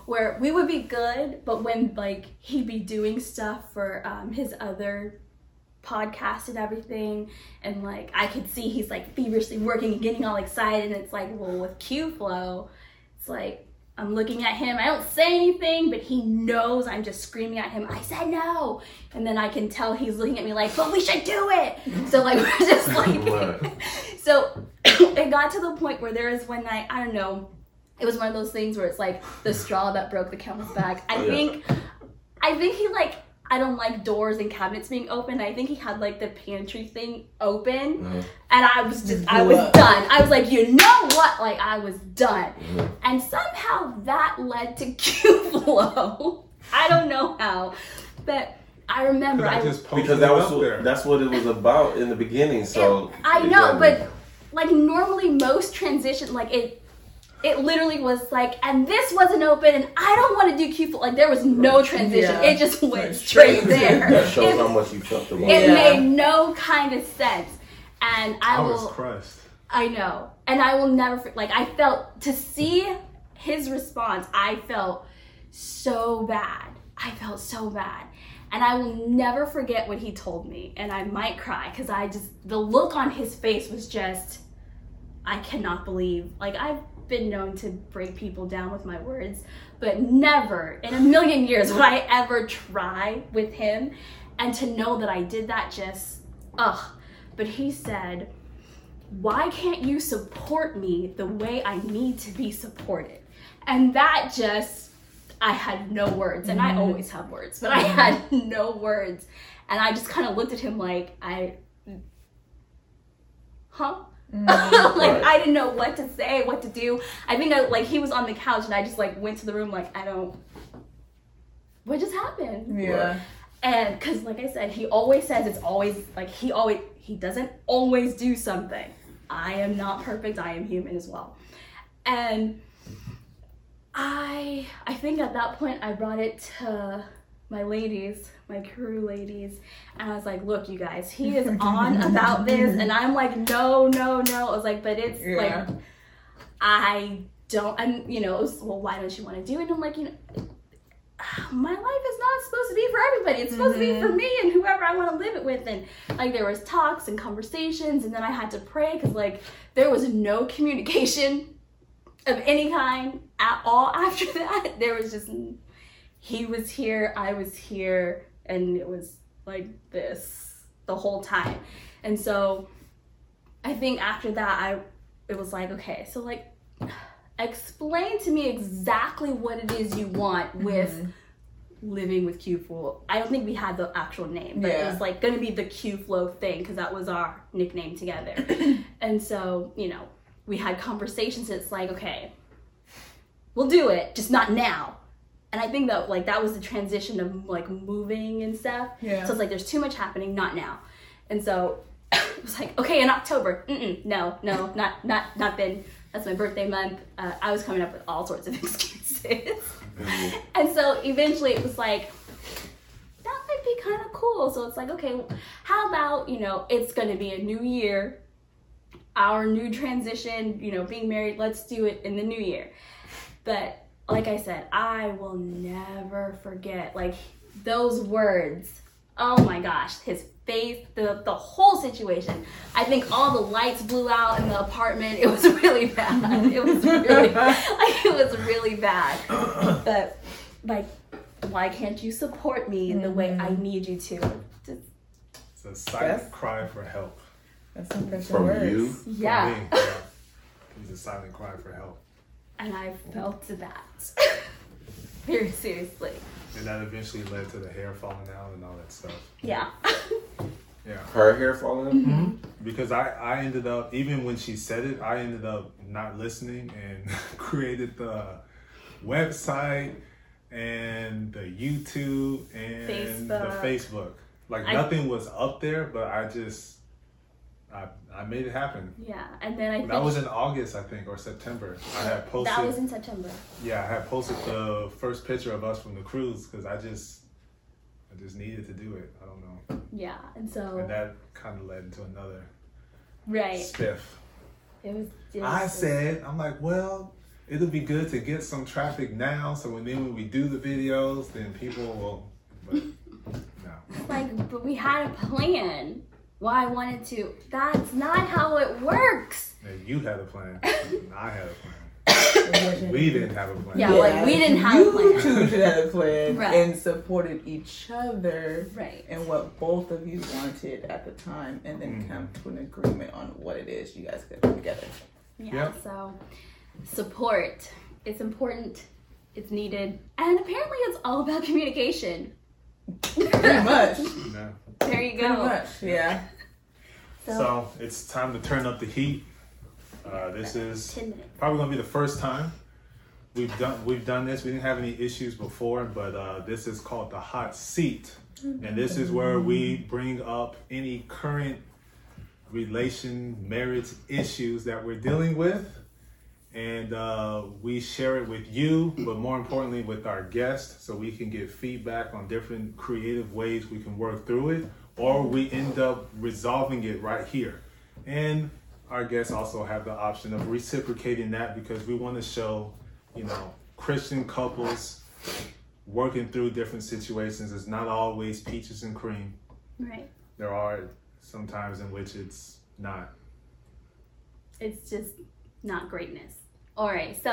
where we would be good, but when like he'd be doing stuff for um, his other podcast and everything, and like I could see he's like feverishly working and getting all excited, and it's like, well, with Q Flow, it's like, I'm looking at him. I don't say anything, but he knows I'm just screaming at him. I said no, and then I can tell he's looking at me like, "But we should do it." So like we're just like, so it got to the point where there was one night. I don't know. It was one of those things where it's like the straw that broke the camel's back. I Oh, yeah. think, I think he like. I don't like doors and cabinets being open. I think he had like the pantry thing open, Mhm. and I was just, I was done. I was like, you know what? Like, I was done. Mhm. And somehow that led to Q Flow. I don't know how, but I remember. I I, just posted Because that was what, that's what it was about in the beginning. So I know, but like normally most transition, like it, it literally was like, and this wasn't open, and I don't want to do Q Flow. Like there was no transition. Yeah. It just went Right. straight there. that shows It- how much you felt about it it. Yeah. made no kind of sense. And I, I will. was crushed. I know. And I will never, like, I felt, to see his response, I felt so bad. I felt so bad. And I will never forget what he told me. And I might cry because I just, the look on his face was just, I cannot believe. Like, I've been known to break people down with my words, but never in a million years would I ever try with him. And to know that I did that just, ugh. But he said, why can't you support me the way I need to be supported? And that just, I had no words. And I mm-hmm. always have words, but I had no words. And I just kind of looked at him like, I, huh? Mm. like Right. I didn't know what to say, what to do. I think I, like he was on the couch and I just like went to the room like I don't. What just happened? Yeah. And because, like I said, he always says it's always like he always he doesn't always do something. I am not perfect. I am human as well. And I I think at that point I brought it to my ladies, my crew ladies, and I was like, "Look, you guys, he is on about this," and I'm like, "No, no, no." I was like, "But it's Yeah. like I don't." And you know, was, well, why don't you want to do it? And I'm like, you know my life is not supposed to be for everybody. It's supposed to be for mm-hmm. me and whoever I want to live it with. And like there was talks and conversations, and then I had to pray because like there was no communication of any kind at all after that. There was just he was here, I was here, and it was like this the whole time. And so I think after that I it was like, okay, so like explain to me exactly what it is you want mm-hmm. with living with Q Flow. I don't think we had the actual name, but it was like going to be the Q Flow thing because that was our nickname together. and so, you know, we had conversations. It's like, okay, we'll do it, just not now. And I think that like that was the transition of like moving and stuff. Yeah. So it's like there's too much happening, not now. And so it was like, okay, in October, mm-mm, no, no, not not not then. That's my birthday month. Uh, I was coming up with all sorts of excuses. and so eventually it was like, that might be kind of cool. So it's like, okay, how about, you know, it's going to be a new year, our new transition, you know, being married, let's do it in the new year. But like I said, I will never forget, like, those words. Oh my gosh, his face, the the whole situation. I think all the lights blew out in the apartment. It was really bad. It was really like it was really bad. But like, why can't you support me in the way I mm-hmm. need you to? Just, It's a silent Yes. cry for help. That's some pressure From words. you? For yeah. me, yeah. It's a silent cry for help. And I felt that very seriously. And that eventually led to the hair falling out and all that stuff. Yeah. Yeah. Her hair falling out? Mm-hmm. Because I, I ended up, even when she said it, I ended up not listening and created the website and the YouTube and the Facebook. Facebook. Like I- nothing was up there, but I just, I, I made it happen. Yeah. And then I think That was in August, I think, or September. I had posted. that was in September. Yeah, I had posted the first picture of us from the cruise because I just, I just needed to do it. I don't know, Yeah. And so and that kind of led into another right. spiff. It was. It I said, I'm like, well, it'll be good to get some traffic now, so when then when we do the videos, then people will. But no, like, but we had a plan. Why I wanted to. That's not how it works. and you had a plan, and I had a plan. We didn't have a plan. Yeah, like, we didn't have a plan. you two should have a plan Right. and supported each other Right. and what both of you wanted at the time, and then Mhm. come to an agreement on what it is you guys could do together. Yeah. Yep. So support. It's important. It's needed. And apparently it's all about communication. Pretty much. Yeah. There you Pretty go. much. Yeah. So, So it's time to turn up the heat. Uh, this is probably gonna be the first time we've done we've done this. We didn't have any issues before, but uh, this is called the hot seat, and this is where we bring up any current relation, marriage issues that we're dealing with, and uh, we share it with you, but more importantly with our guests, so we can get feedback on different creative ways we can work through it, or we end up resolving it right here, and our guests also have the option of reciprocating that because we want to show, you know, Christian couples working through different situations. It's not always peaches and cream. Right. There are some times in which it's not. It's just not greatness. All right. So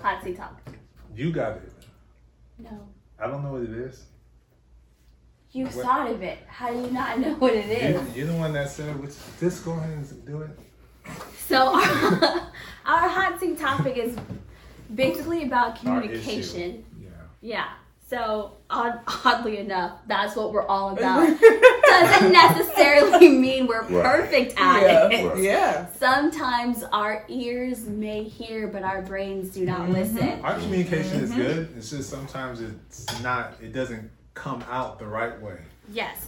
hot seat topic. You got it. No. I don't know what it is. You What? thought of it. How do you not know what it is? You, you're the one that said, which, just go ahead and do it. So our, our hot seat topic is basically about communication. Yeah. Yeah. So odd, oddly enough, that's what we're all about. Doesn't necessarily mean we're Right. perfect at yeah. it. Right. Yeah. Sometimes our ears may hear, but our brains do not Mhm. listen. Our communication is Mm-hmm. good. It's just sometimes it's not, it doesn't come out the right way. Yes.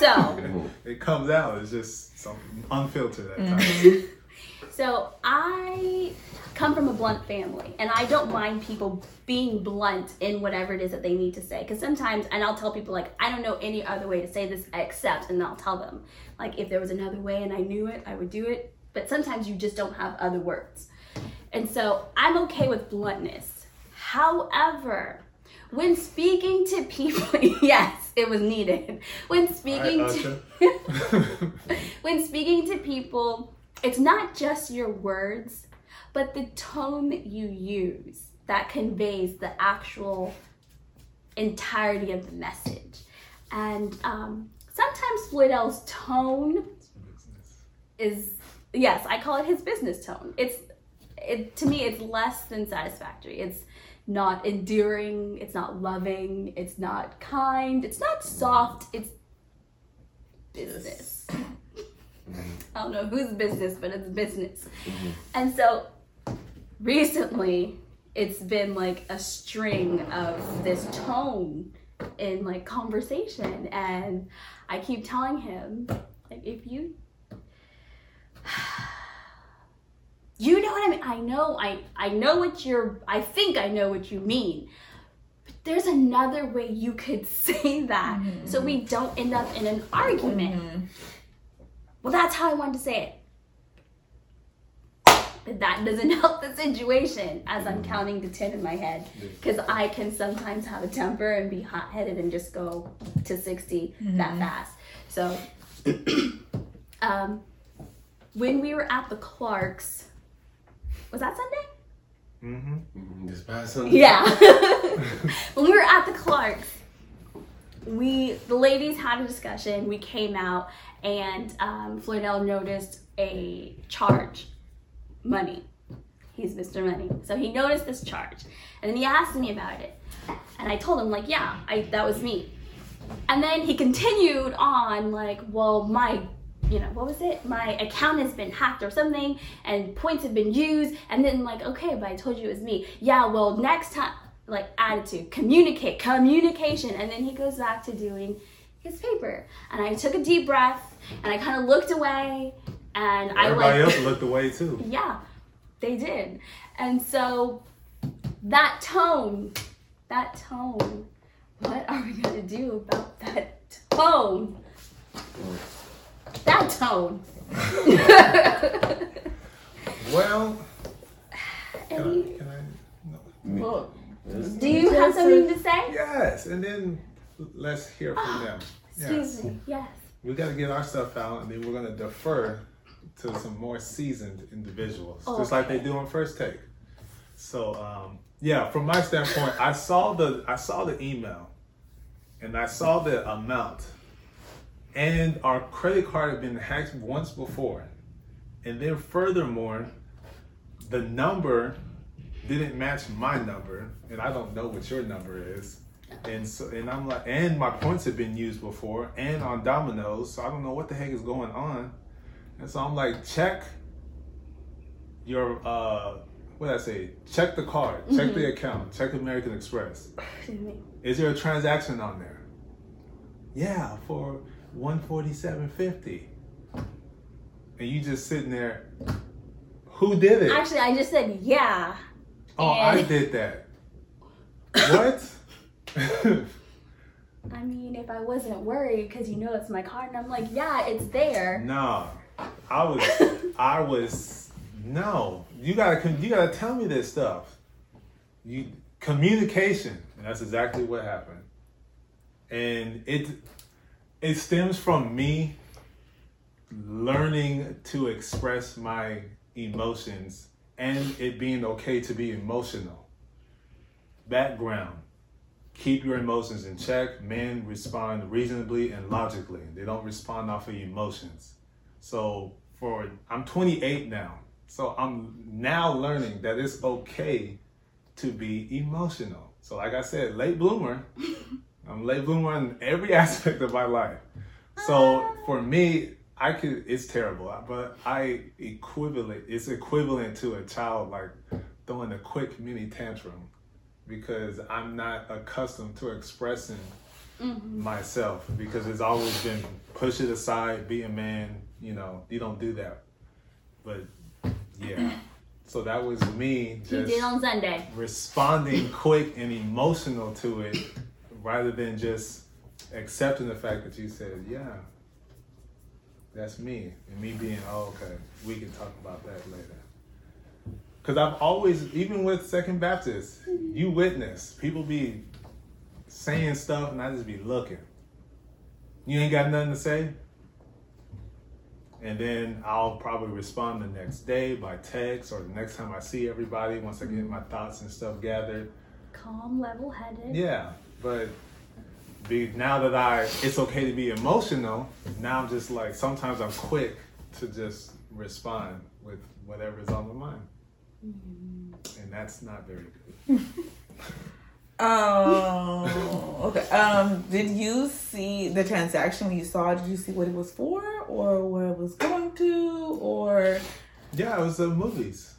So, It comes out, it's just something unfiltered at Mm-hmm. times. So I come from a blunt family, and I don't mind people being blunt in whatever it is that they need to say. Because sometimes, and I'll tell people like, I don't know any other way to say this except, and I'll tell them like, if there was another way and I knew it, I would do it. But sometimes you just don't have other words, and so I'm okay with bluntness. However, when speaking to people, yes, it was needed. When speaking All to when speaking to people, it's not just your words, but the tone that you use that conveys the actual entirety of the message. And um, sometimes Floydell's tone is, yes, I call it his business tone. It's, it, to me, it's less than satisfactory. It's not endearing, it's not loving, it's not kind, it's not soft, it's business. Mm-hmm. I don't know whose business, but it's business. Mm-hmm. And so recently, it's been like a string of this tone in like conversation. And I keep telling him, like, if you. You know what I mean? I know, I, I know what you're, I think I know what you mean. But there's another way you could say that so mm-hmm. we don't end up in an argument. Well, that's how I wanted to say it. But that doesn't help the situation as I'm counting to 10 in my head. Because I can sometimes have a temper and be hot headed and just go to 60 that fast. So, um, when we were at the Clarks, was that Sunday? Mm-hmm. This past Sunday. Yeah. when we were at the Clarks, we the ladies had a discussion. We came out, and um, Floydell noticed a charge, money. He's Mr. Money, so he noticed this charge, and then he asked me about it, and I told him like, yeah, I that was me. And then he continued on like, well, my you know, what was it? My account has been hacked or something, and points have been used. And then, like, okay, but I told you it was me. Yeah, well, next time, like, attitude, communicate, communication. And then he goes back to doing his paper. And I took a deep breath, and I kind of looked away, and I Everybody like, else looked away too. yeah, they did. And so, that tone, that tone, what are we gonna do about that tone? That tone. Well, can I, can I? No. Well, do you have something to say? Yes, and then let's hear from them. Excuse Yes. me. Yes. We got to get our stuff out, and then we're going to defer to some more seasoned individuals, Oh, just like they do on First Take. So um, yeah, from my standpoint, I saw the I saw the email, and I saw the amount, and our credit card had been hacked once before, and then furthermore, the number didn't match my number, and I don't know what your number is. And so, and I'm like, and my points have been used before, and on Domino's, so I don't know what the heck is going on. And so I'm like, check your, uh, what did I say? Check the card, check the account, check American Express. Is there a transaction on there? Yeah, for one forty seven fifty. And you just sitting there. Who did it? Actually, I just said yeah. oh, I did that. What? I mean, if I wasn't worried, because you know it's my card, and I'm like, yeah, it's there. no, I was. I was. No, you gotta. You gotta tell me this stuff. You communication. And that's exactly what happened. And it it stems from me learning to express my emotions and it being okay to be emotional. Background. Keep your emotions in check. Men respond reasonably and logically. They don't respond off of emotions. So for I'm 28 now. So I'm now learning that it's okay to be emotional. So like I said, late bloomer. I'm late bloomer in every aspect of my life. So ah. for me, I could it's terrible, uh, but I equivalent it's equivalent to a child like throwing a quick mini tantrum because I'm not accustomed to expressing mm-hmm. myself because it's always been push it aside, be a man, you know, you don't do that. But yeah. So that was me He did on Sunday. responding quick and emotional to it rather than just accepting the fact that you said, yeah, that's me. And me being, oh, okay, we can talk about that later. Because I've always, even with Second Baptist, you witness people be saying stuff and I just be looking. You ain't got nothing to say? And then I'll probably respond the next day by text or the next time I see everybody once I get my mm-hmm. thoughts and stuff gathered. Calm, level headed. Yeah, but be, now that I, it's okay to be emotional. Now I'm just like sometimes I'm quick to just respond with whatever's on my mind, and that's not very good. Um. Okay. Um. Did you see the transaction when you saw? it? Did you see what it was for, or where it was going to, or? Yeah, it was the movies.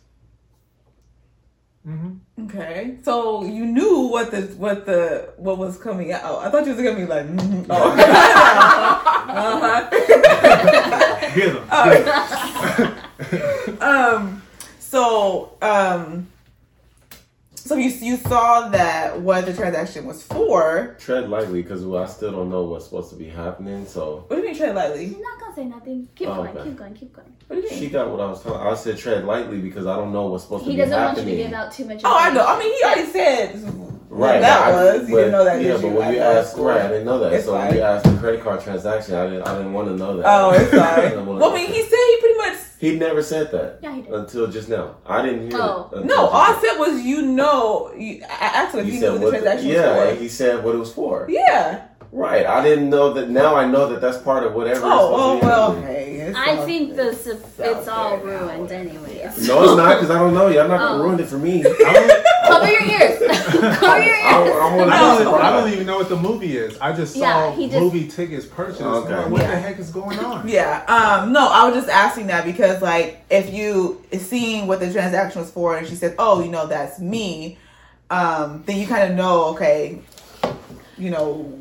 hmm Okay. So you knew what the what the what was coming out. I thought you was gonna be like. mhm. Oh. uh-huh. Get um. So um. So you you saw that what the transaction was for. Tread lightly because I still don't know what's supposed to be happening. So What do you mean tread lightly? I'm not gonna say nothing. Keep Oh, going, okay. keep going, keep going. What do you mean? she got what I was telling. I said tread lightly because I don't know what's supposed He to be happening. He doesn't want you to give out too much. Oh, I know. I mean, he already said what Right, that I- was. You but- didn't know that. Yeah, but you? when you I thought asked, cool. right, I didn't know that. It's so when you asked the credit card transaction, I didn't, I didn't want to know that. Oh, it's I fine. didn't well, I mean, he said he pretty much. He never said that Yeah, he did. until just now. I didn't hear Oh. it. No, all I said was you know. You, I asked him if He he said knew what the what the- transaction yeah, was and for. he said what it was for. Yeah. Right, I didn't know that. Now I know that that's part of whatever. Oh, oh well. Hey, I all- think the it's, it's all out there now. ruined anyways. No, it's not because I don't know. Y'all not gonna Oh. ruin it for me. I don't, Cover your ears. Cover your ears. I, want I, to don't, I don't even know what the movie is. I just saw Yeah, he just- movie tickets purchased. Okay. Like, what Yeah. the heck is going on? Yeah. Um. No, I was just asking that because, like, if you seeing what the transaction was for, and she said, "Oh, you know, that's me," um, then you kind of know, okay, you know,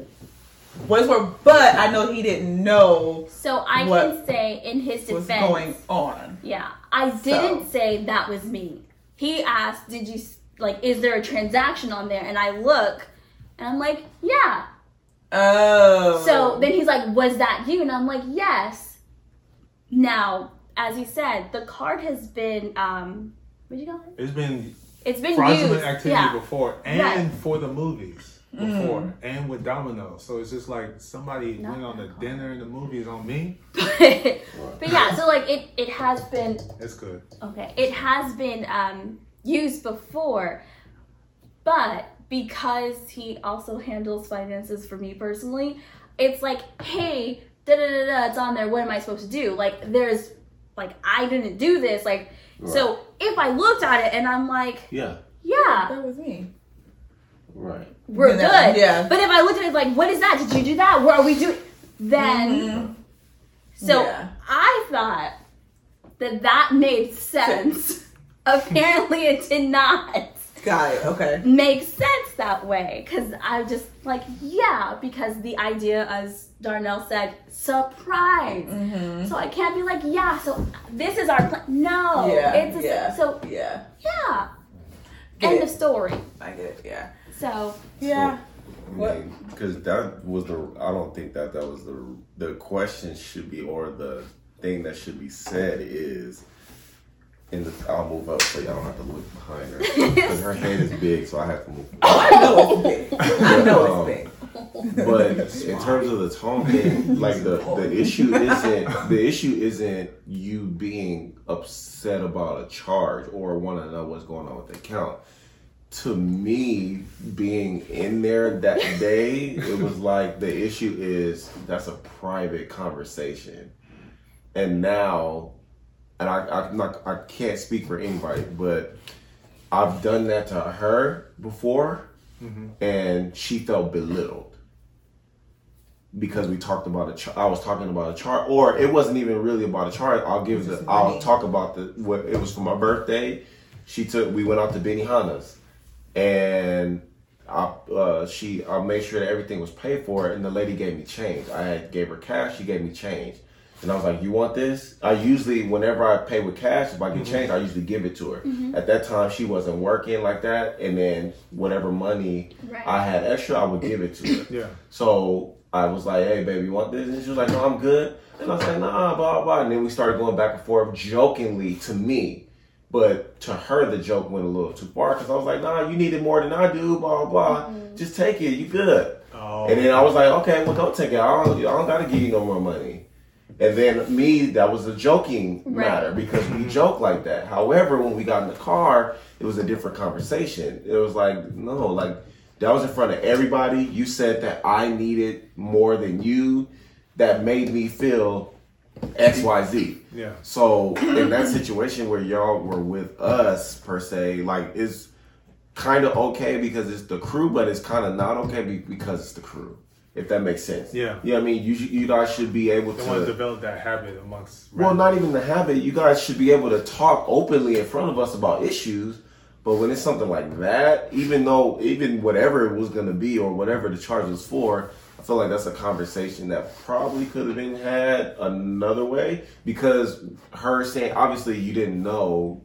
what it's for. But I know he didn't know So I What can say in his what's defense. going on. Yeah, I didn't say that was me. He asked, "Did you like? Is there a transaction on there?" And I look, and I'm like, "Yeah." Oh. So then he's like, "Was that you?" And I'm like, "Yes." Now, as he said, the card has been um, what do you call it? It's been It's been fraudulent used. activity yeah. before and Right. for the movies. before and with Domino. So it's just like somebody Not went on the that dinner and the movies on me. but yeah, so like it, it has been It's good. okay. It has been um, used before, but because he also handles finances for me personally, it's like, hey, da da da da, it's on there. What am I supposed to do? Like, there's like I didn't do this. Like, so if I looked at it and I'm like, Yeah. yeah, That was me. Right. we're Yeah, good. yeah. But if I looked at it like, what is that? Did you do that? What are we doing? Then. Mhm. So Yeah. I thought that that made sense. Apparently, it did not Got it. Okay. make sense that way because I just like yeah because the idea as Darnell said surprise. Mm-hmm. So I can't be like yeah. So this is our plan. No, Yeah, it's a, yeah. so Yeah. yeah. Get End it. of story. I get it. Yeah. So Yeah. What? Because that was the. I don't think that that was the the question should be or the thing that should be said is. In the, I'll move up so y'all don't have to look behind her because her hand is big, so I have to move. I know it's big. I know it's big. Um, but in terms of the tone thing, like the the issue isn't the issue isn't you being upset about a charge or want to know what's going on with the account. To me, being in there that day, it was like the issue is that's a private conversation, and now, and I I'm not I can't speak for anybody, but I've done that to her before, and she felt belittled because we talked about a. I was talking about a chart, or it wasn't even really about a chart. I'll give the. I'll talk about the. What it was for my birthday. She took. We went out to Benihana's, and I. Uh, she. I made sure that everything was paid for, and the lady gave me change. I had gave her cash. She gave me change. And I was like, "You want this?" I usually, whenever I pay with cash, if I get mm-hmm. change, I usually give it to her. Mm-hmm. At that time, she wasn't working like that, and then whatever money Right. I had extra, I would give it to her. Yeah. So I was like, hey, baby, you want this? And she was like, no, I'm good. And I was like, nah, blah, blah. And then we started going back and forth jokingly to me. But to her, the joke went a little too far because I was like, nah, you need it more than I do, blah, blah. Mm-hmm. Just take it. You good. Oh. And then I was like, okay, well, don't take it. I don't, I don't got to give you no more money. And then me, that was a joking Right. matter because we mm-hmm. joke like that. However, when we got in the car, it was a different conversation. It was like, no, like that was in front of everybody. You said that I needed more than you. That made me feel X, Y, Z. Yeah. So in that situation where y'all were with us per se, like it's kind of okay because it's the crew, but it's kind of not okay because it's the crew. If that makes sense. Yeah. Yeah. I mean, you you guys should be able They want to to. develop that habit amongst. Well, not even the habit. You guys should be able to talk openly in front of us about issues. But when it's something like that, even though, even whatever it was going to be or whatever the charge was for, I feel like that's a conversation that probably could have been had another way. Because her saying, obviously, you didn't know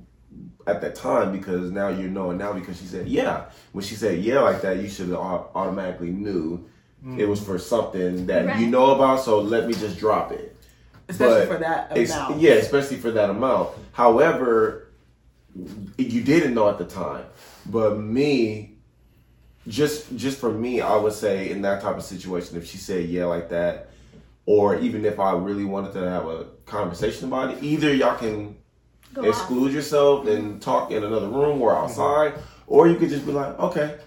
at that time because now you know now because she said yeah. When she said yeah like that, you should have automatically knew it was for something that you know about. So let me just drop it. Especially But for that Ex- amount. yeah, especially for that amount. However, you didn't know at the time. But me, just just for me, I would say in that type of situation, if she said yeah like that, or even if I really wanted to have a conversation about it, either y'all can Go off. exclude yourself and talk in another room or outside, or you could just be like, okay.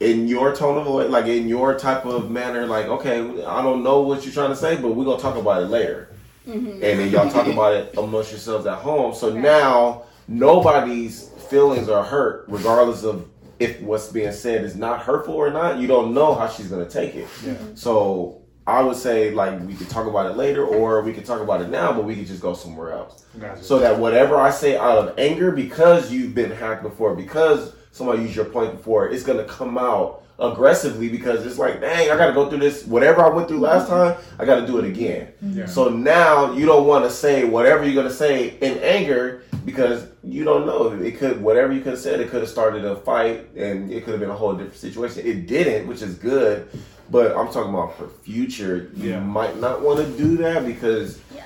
In your tone of voice, like in your type of manner, like, okay, I don't know what you're trying to say, but we're gonna talk about it later mm-hmm. and then y'all talk about it amongst yourselves at home. So now nobody's feelings are hurt, regardless of if what's being said is not hurtful or not. You don't know how she's gonna take it. Yeah. Mm-hmm. So I would say like we could talk about it later, or we could talk about it now, but we could just go somewhere else. Gotcha. So that whatever I say out of anger, because you've been hacked before, because somebody used your point before, it's gonna come out aggressively because it's like, dang, I gotta go through this. Whatever I went through last time, I gotta do it again. Yeah. So now you don't want to say whatever you're gonna say in anger because you don't know. It could whatever you could have said, it could have started a fight and it could have been a whole different situation. It didn't, which is good. But I'm talking about for future. You Yeah. might not want to do that because Yeah.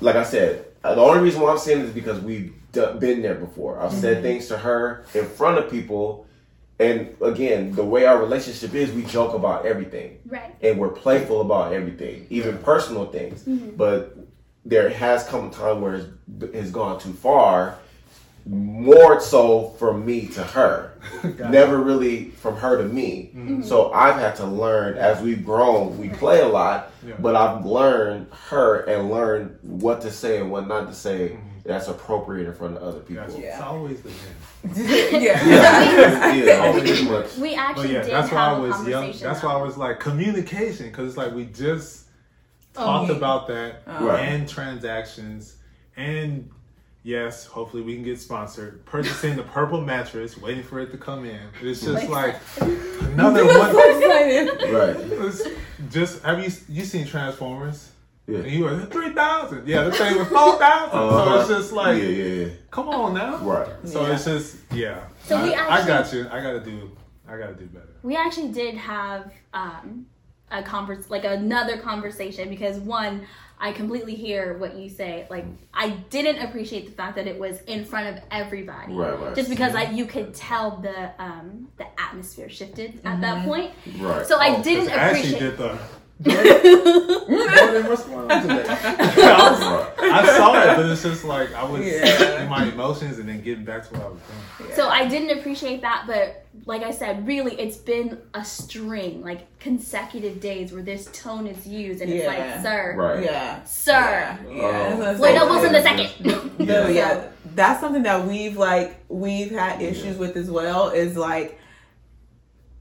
like I said, uh, the only reason why I'm saying this is because we've d- been there before. I've Mm-hmm. said things to her in front of people, and again, the way our relationship is, we joke about everything Right. and we're playful about everything, even personal things. Mm-hmm. But there has come a time where it's, it's gone too far, more so from me to her, never really from her to me. Mm-hmm. So I've had to learn as we've grown. We play a lot, Yeah. but I've learned her and learned what to say and what not to say. Mm-hmm. That's appropriate in front of other people. Gotcha. Yeah. It's always the men. yeah. Yeah, yeah, pretty much. We But actually yeah, did that's why have I a was young. That's why I was like communication, because it's like we just Oh, talked yeah. about that oh. Right. and transactions, and yes, hopefully we can get sponsored. Purchasing the purple mattress, waiting for it to come in. It's just like another one. Right. It's just have you you seen Transformers? Yeah. And you were three thousand. Yeah, the thing was four thousand. So Uh-huh. it's just like, yeah, yeah, yeah. come on now. Right. So Yeah. it's just yeah. So I, we I got you. I gotta do. I gotta do better. we actually did have um, a convers like another conversation because one i completely hear what you say like i didn't appreciate the fact that it was in front of everybody Right, right. just because I, you could tell the um, the atmosphere shifted at that point Right. so i Oh, didn't 'cause Ashley appreciate did the. Jordan, what's going on today? I, was- I saw it, but it's just like I was Yeah. in my emotions and then getting back to what I was doing. So I didn't appreciate that, but like I said, really, it's been a string, like consecutive days where this tone is used, and it's like, sir, Right. Yeah. sir. Yeah. yeah. Oh. Wait, I'm that wasn't the second. No, yeah, that's something that we've like we've had issues with as well. Is like,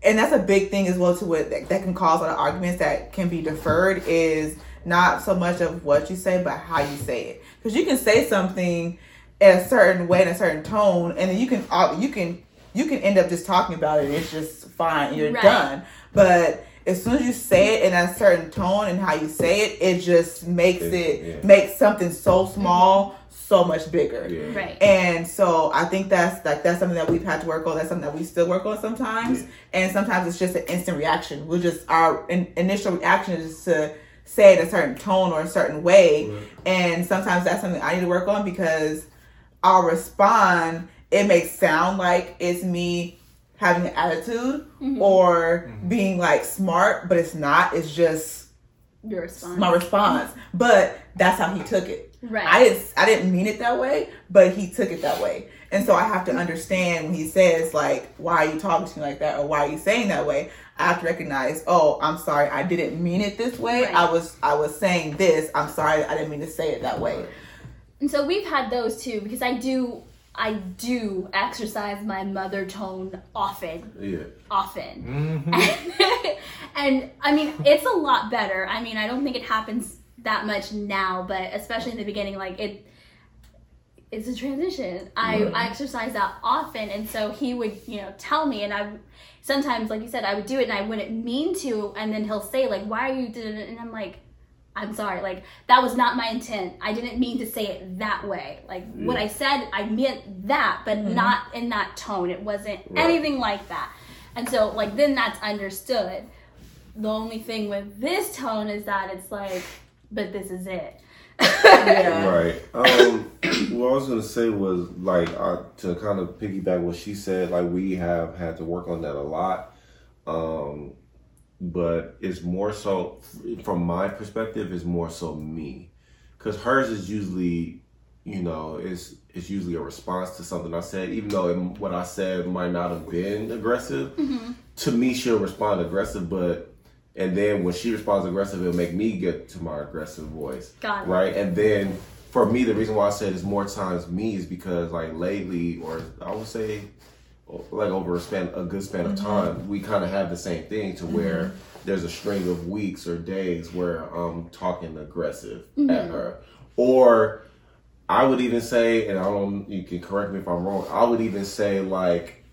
and that's a big thing as well to what that, that can cause a lot of arguments that can be deferred. Is not so much of what you say, but how you say it. Because you can say something in a certain way, in a certain tone, and then you can you can you can end up just talking about it. and It's just fine. You're Right. done. But as soon as you say it in a certain tone and how you say it, it just makes It- it yeah. makes something so small so much bigger. Yeah. Right. And so I think that's like that's something that we've had to work on. That's something that we still work on sometimes. Yeah. And sometimes it's just an instant reaction. We're just our in, initial reaction is to say it a certain tone or a certain way. Right. And sometimes that's something I need to work on because I'll respond. It may sound like it's me having an attitude mm-hmm. or mm-hmm. being like smart, but it's not. It's just Your response. my response. But that's how he took it. Right. I didn't I didn't mean it that way, but he took it that way. And so I have to understand when he says like, why are you talking to me like that or why are you saying that way? I have to recognize, oh, I'm sorry, I didn't mean it this way. Right. I was I was saying this. I'm sorry, I didn't mean to say it that way. And so we've had those too because I do I do exercise my mother tone often, Yeah. often. Mm-hmm. and I mean, it's a lot better. I mean, I don't think it happens that much now, but especially in the beginning, like it, it's a transition. I, mm-hmm. I exercise that often, and so he would, you know, tell me, and I sometimes, like you said, I would do it, and I wouldn't mean to, and then he'll say, like, "Why are you doing it?" And I'm like. I'm sorry, like that was not my intent. I didn't mean to say it that way. Like mm-hmm. what I said, I meant that, but mm-hmm. not in that tone. It wasn't Right. anything like that. And so, like, then that's understood. The only thing with this tone is that it's like, but this is it. Yeah. Right. Um, what I was gonna say was like uh, to kind of piggyback what she said. Like we have had to work on that a lot, um, but it's more so from my perspective. It's more so me, because hers is usually, you know, it's it's usually a response to something I said. Even though it, what I said might not have been aggressive, to me she'll respond aggressive, but. And then when she responds aggressive, it'll make me get to my aggressive voice Got it. right? And then for me, the reason why I said it's more times me is because like lately, or I would say like over a span, a good span of mm-hmm. time, we kind of have the same thing to where mm-hmm. there's a string of weeks or days where I'm talking aggressive at mm-hmm. her, or I would even say, and I don't, you can correct me if I'm wrong. I would even say like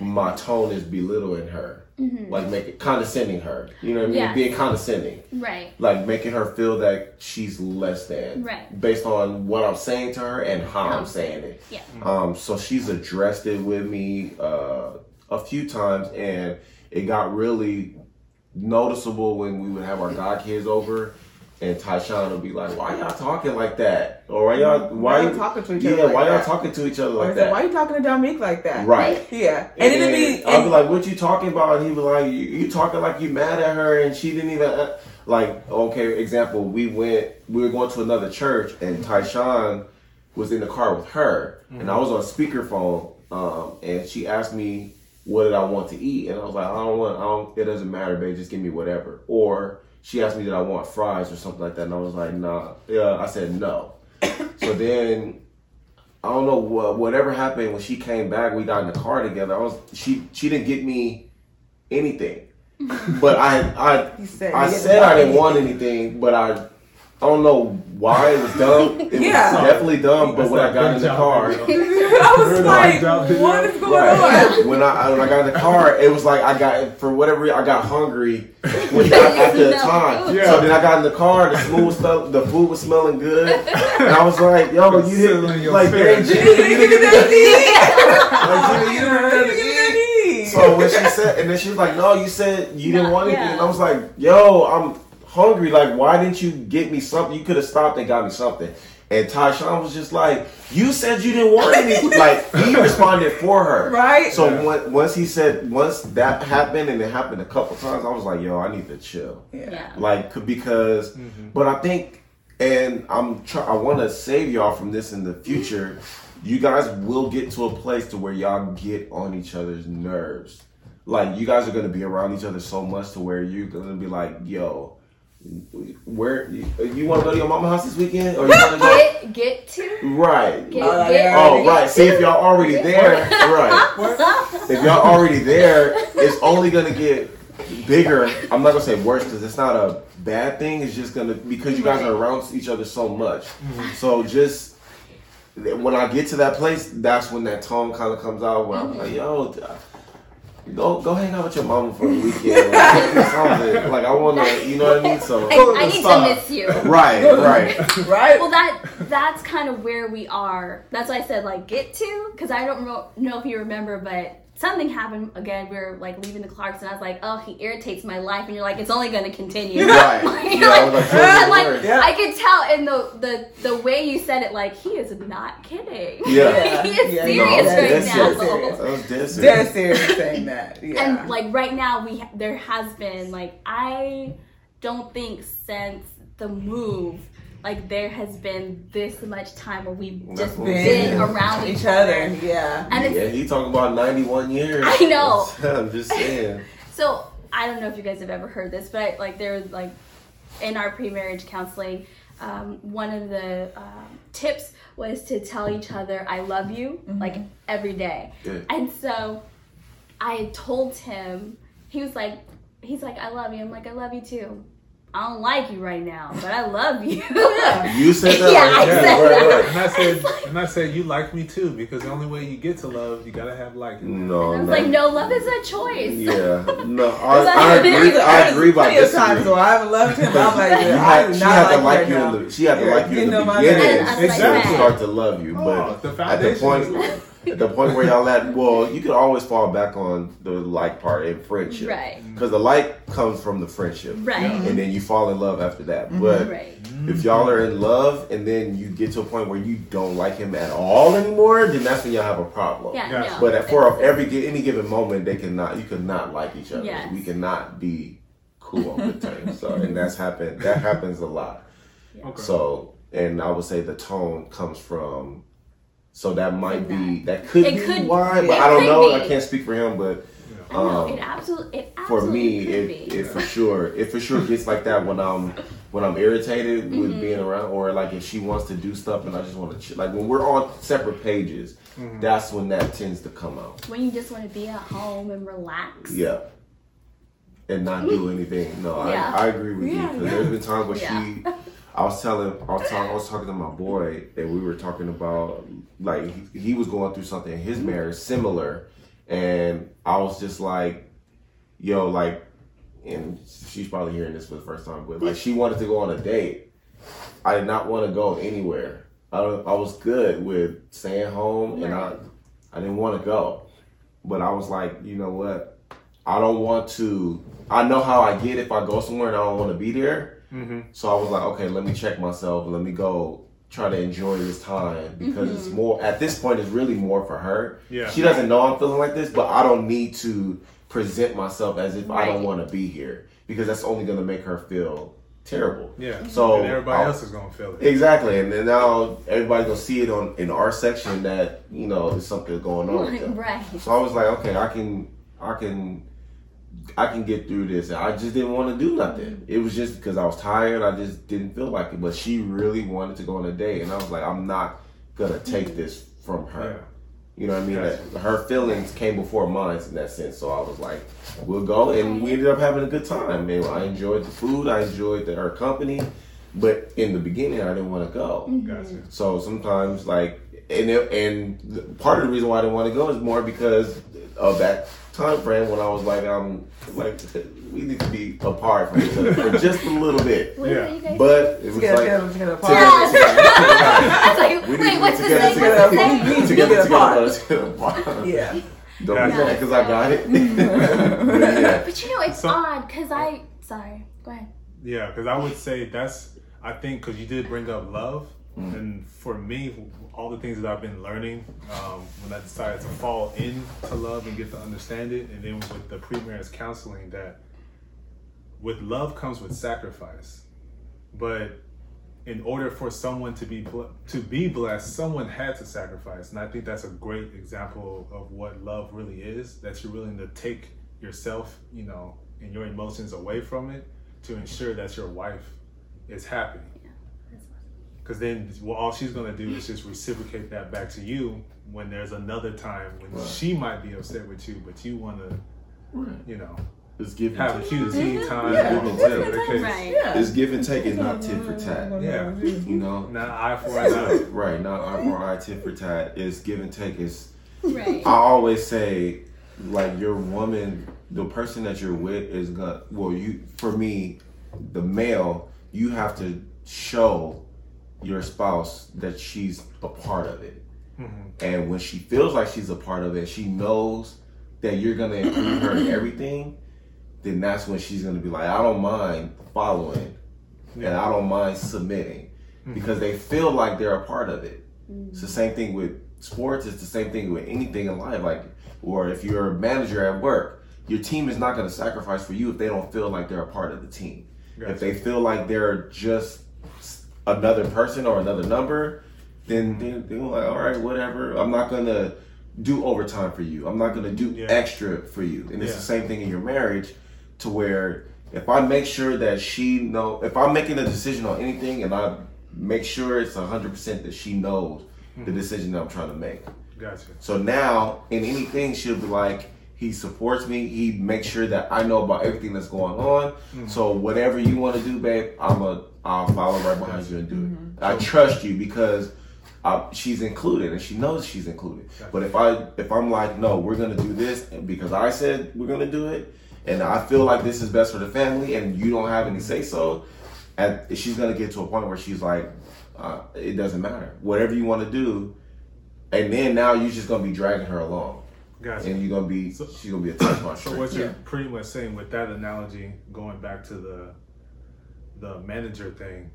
my tone is belittling her, like make it condescending her. You know what I mean? Yes. Being condescending Right. like making her feel that she's less than Right. based on what I'm saying to her and how How I'm saying it. Yeah. Um, so she's addressed it with me uh, a few times, and it got really noticeable when we would have our god kids over, and Tyshawn will be like, "Why y'all talking like that?" Or why y'all why, Why y'all talking to each yeah, other like why y'all talking to each other like that? Why you talking to Dominique like that? Right. Yeah. And, And, then be, I'll be like, "What you talking about?" And he was like, "You, you talking like you mad at her, and she didn't even uh, like." Okay, example: We went, we were going to another church, and Tyshawn was in the car with her, and I was on speakerphone, um, and she asked me, "What did I want to eat?" And I was like, "I don't want, I don't. It doesn't matter, babe. Just give me whatever." Or she asked me, "Did I want fries or something like that?" And I was like, "Nah." Yeah, I said no. so then I don't know what whatever happened when she came back. We got in the car together. I was she she didn't get me anything, but I I said I didn't said I want didn't want anything, but I I don't know why it was dumb. It Yeah. was definitely dumb. But That's when I got in the car. I was like, about that what video? is going Right. on? When I when I got in the car, it was like I got for whatever reason I got hungry when, after the No. time. Yeah. So then I got in the car, the food stuff, the food was smelling good, and I was like, "Yo, you Sizzling didn't your like, face. dang, You didn't give that like, you didn't eat." So when she said, and then she was like, "No, you said you didn't No, want anything," yeah. and I was like, "Yo, I'm hungry. Like, why didn't you get me something? You could have stopped and got me something." And Tyshawn was just like, "You said you didn't want anything." like he responded for her, Right? So Yeah. when, once he said, once that happened, and it happened a couple times, I was like, "Yo, I need to chill." Yeah. like c- because mm-hmm. but i think and i'm try, i want to save y'all from this in the future you guys will get to a place to where y'all get on each other's nerves like you guys are going to be around each other so much to where you're going to be like yo where you, you want to go to your mama house this weekend or you want to go Get get to right get, Oh, get, yeah. oh right see if y'all already there right if y'all already there, it's only gonna get bigger. I'm not gonna say worse because it's not a bad thing. It's just gonna because you guys are around each other so much. So just when I get to that place, that's when that tone kind of comes out. Where I'm like, yo. Go go hang out with your mama for a weekend. Like, something. like I wanna, you know what I mean. So I, I need to miss you. right, right. right? Well, that that's kind of where we are. That's why I said like get to, because I don't know, know if you remember, but something happened again. We were like leaving the Clarks, and I was like, oh, he irritates my life, and you're like, it's only going to continue. Right. Like, Yeah, I was like, and, like. Yeah. I could tell in the, the the way you said it, like he is not kidding. Yeah. he is Yeah, serious was right dead now. serious. serious. I was dead serious. Dead serious saying that. Yeah. And like right now, we there has been like I don't think since the move, like there has been this much time where we've That's just what I'm been around each other. Yeah. And Yeah, he talking about 91 years. I know. I'm just saying. So I don't know if you guys have ever heard this, but like there was like in our pre-marriage counseling, um, one of the um, tips was to tell each other "I love you" like every day. Good. And so I told him, he was like, he's like, "I love you." I'm like, "I love you too." I don't like you right now, but I love you. You said that. Yeah, right? I Yeah, said right, that. right. And I said, and I said, you like me too, because the only way you get to love, you gotta have like. No, I was no. like, "No, love is a choice." Yeah, no, I, I agree. I agree by Plenty of times disagree. I haven't loved him. I'm like, You had, do she not had to like, like right you. In the, she had to like you you in the know my beginning. to Exactly. Start to love you, Oh, but the at the point, is love. At the point where y'all at, well, you can always fall back on the like part in friendship, Right. Because the like comes from the friendship, Right. and then you fall in love after that. Mm-hmm. But Right. if y'all are in love and then you get to a point where you don't like him at all anymore, then that's when y'all have a problem. Yeah. Yes. No. But for every any given moment, they cannot. You cannot like each other. Yes. We cannot be cool on good terms. So, and that's happened. That happens a lot. Okay. So, and I would say the tone comes from. So that might be that could It be could- why, but I don't know. be. I can't speak for him, but I know, um, it absolutely, it for me, could it, be. it for sure, it for sure gets like that when I'm when I'm irritated Mm-hmm. with being around, or like if she wants to do stuff and I just want to ch- like when we're on separate pages, that's when that tends to come out. when you just want to be at home and relax. Yeah. And not do anything. No, Yeah. I, I agree with you Yeah, because yeah. there's been times where Yeah. she, I was telling, I was talking, I was talking to my boy and we were talking about like he, he was going through something in his Mm-hmm. marriage similar, and I was just like, yo, like, and she's probably hearing this for the first time, but like she wanted to go on a date. I did not want to go anywhere. I, I was good with staying home, and I, I didn't want to go, but I was like, you know what? I don't want to. I know how I get if I go somewhere and I don't want to be there. Mm-hmm. So I was like, okay, let me check myself. Let me go try to enjoy this time because it's more at this point. It's really more for her. Yeah. She doesn't know I'm feeling like this, but I don't need to present myself as if I don't want to be here because that's only going to make her feel terrible. Yeah. So and everybody I'll- else is gonna feel it. Exactly, and then now everybody's gonna see it on in our section that you know there's something going on. Right. So I was like, okay, I can, I can, I can get through this. And I just didn't want to do nothing. Mm-hmm. It was just because I was tired. I just didn't feel like it. But she really wanted to go on a date, and I was like, I'm not gonna take this from her. You know what I mean? Gotcha. That her feelings came before mine in that sense. So I was like, we'll go, and we ended up having a good time. And I enjoyed the food. I enjoyed the, her company. But in the beginning, I didn't want to go. Mm-hmm. Gotcha. So sometimes, like, and it, and part of the reason why I didn't want to go is more because of that time frame when I was like, I'm like, we need to be apart from each other for just a little bit. What Yeah. are you guys But it was like together, together, together, apart. I was like, We need wait, to what's be the together, together, What's the saying? We need to together, get apart. together, together. Yeah. Don't Yeah. be mad because I got it. Mm. but yeah, But you know, it's So- odd because I. Sorry, go ahead. Yeah, because I would say that's I think because you did bring up love, and for me, all the things that I've been learning um, when I decided to fall into love and get to understand it, and then with the pre-marriage counseling, that with love comes with sacrifice, but in order for someone to be to be blessed, someone had to sacrifice, and I think that's a great example of what love really is. That you're willing to take yourself, you know, and your emotions away from it to ensure that your wife is happy. Because then, well, all she's gonna do is just reciprocate that back to you when there's another time when Right. she might be upset with you, but you wanna, you know, it's give have and take. cute tea mm-hmm. time. Yeah, give and take. Right. Yeah. It's give and take and not mm-hmm. tit for tat. Mm-hmm. Yeah. You know, Not eye for an eye. right? Not eye for eye, tit for tat. It's give and take. Is Right. I always say, like your woman, the person that you're with is gonna. Well, you for me, the male, you have to show your spouse that she's a part of it, mm-hmm. and when she feels like she's a part of it, she knows that you're gonna include her in everything. Then that's when she's gonna be like, I don't mind following, and I don't mind submitting, mm-hmm. because they feel like they're a part of it. Mm-hmm. It's the same thing with sports. It's the same thing with anything in life. Like, or if you're a manager at work, your team is not going to sacrifice for you if they don't feel like they're a part of the team. Gotcha. If they feel like they're just another person or another number, then they, they're like, all right, whatever. I'm not to do overtime for you. I'm not to do Yeah. extra for you. And it's Yeah. the same thing in your marriage, to where if I make sure that she know, if I'm making a decision on anything, and I make sure it's hundred percent that she knows the hmm. decision that I'm trying to make. Gotcha. So now, in anything, she'll be like, he supports me. He makes sure that I know about everything that's going on. So whatever you want to do, babe, I'm a, I'll follow right behind you and do it. I trust you because uh, she's included and she knows she's included. But if I, if I'm like, no, we're gonna do this because I said we're gonna do it, and I feel like this is best for the family, and you don't have any say so, and she's gonna get to a point where she's like, uh, it doesn't matter. Whatever you want to do, and then now you're just gonna be dragging her along, Gotcha. and you're gonna be she's gonna be a touch my So what you're pretty much saying with that analogy, going back to the the manager thing,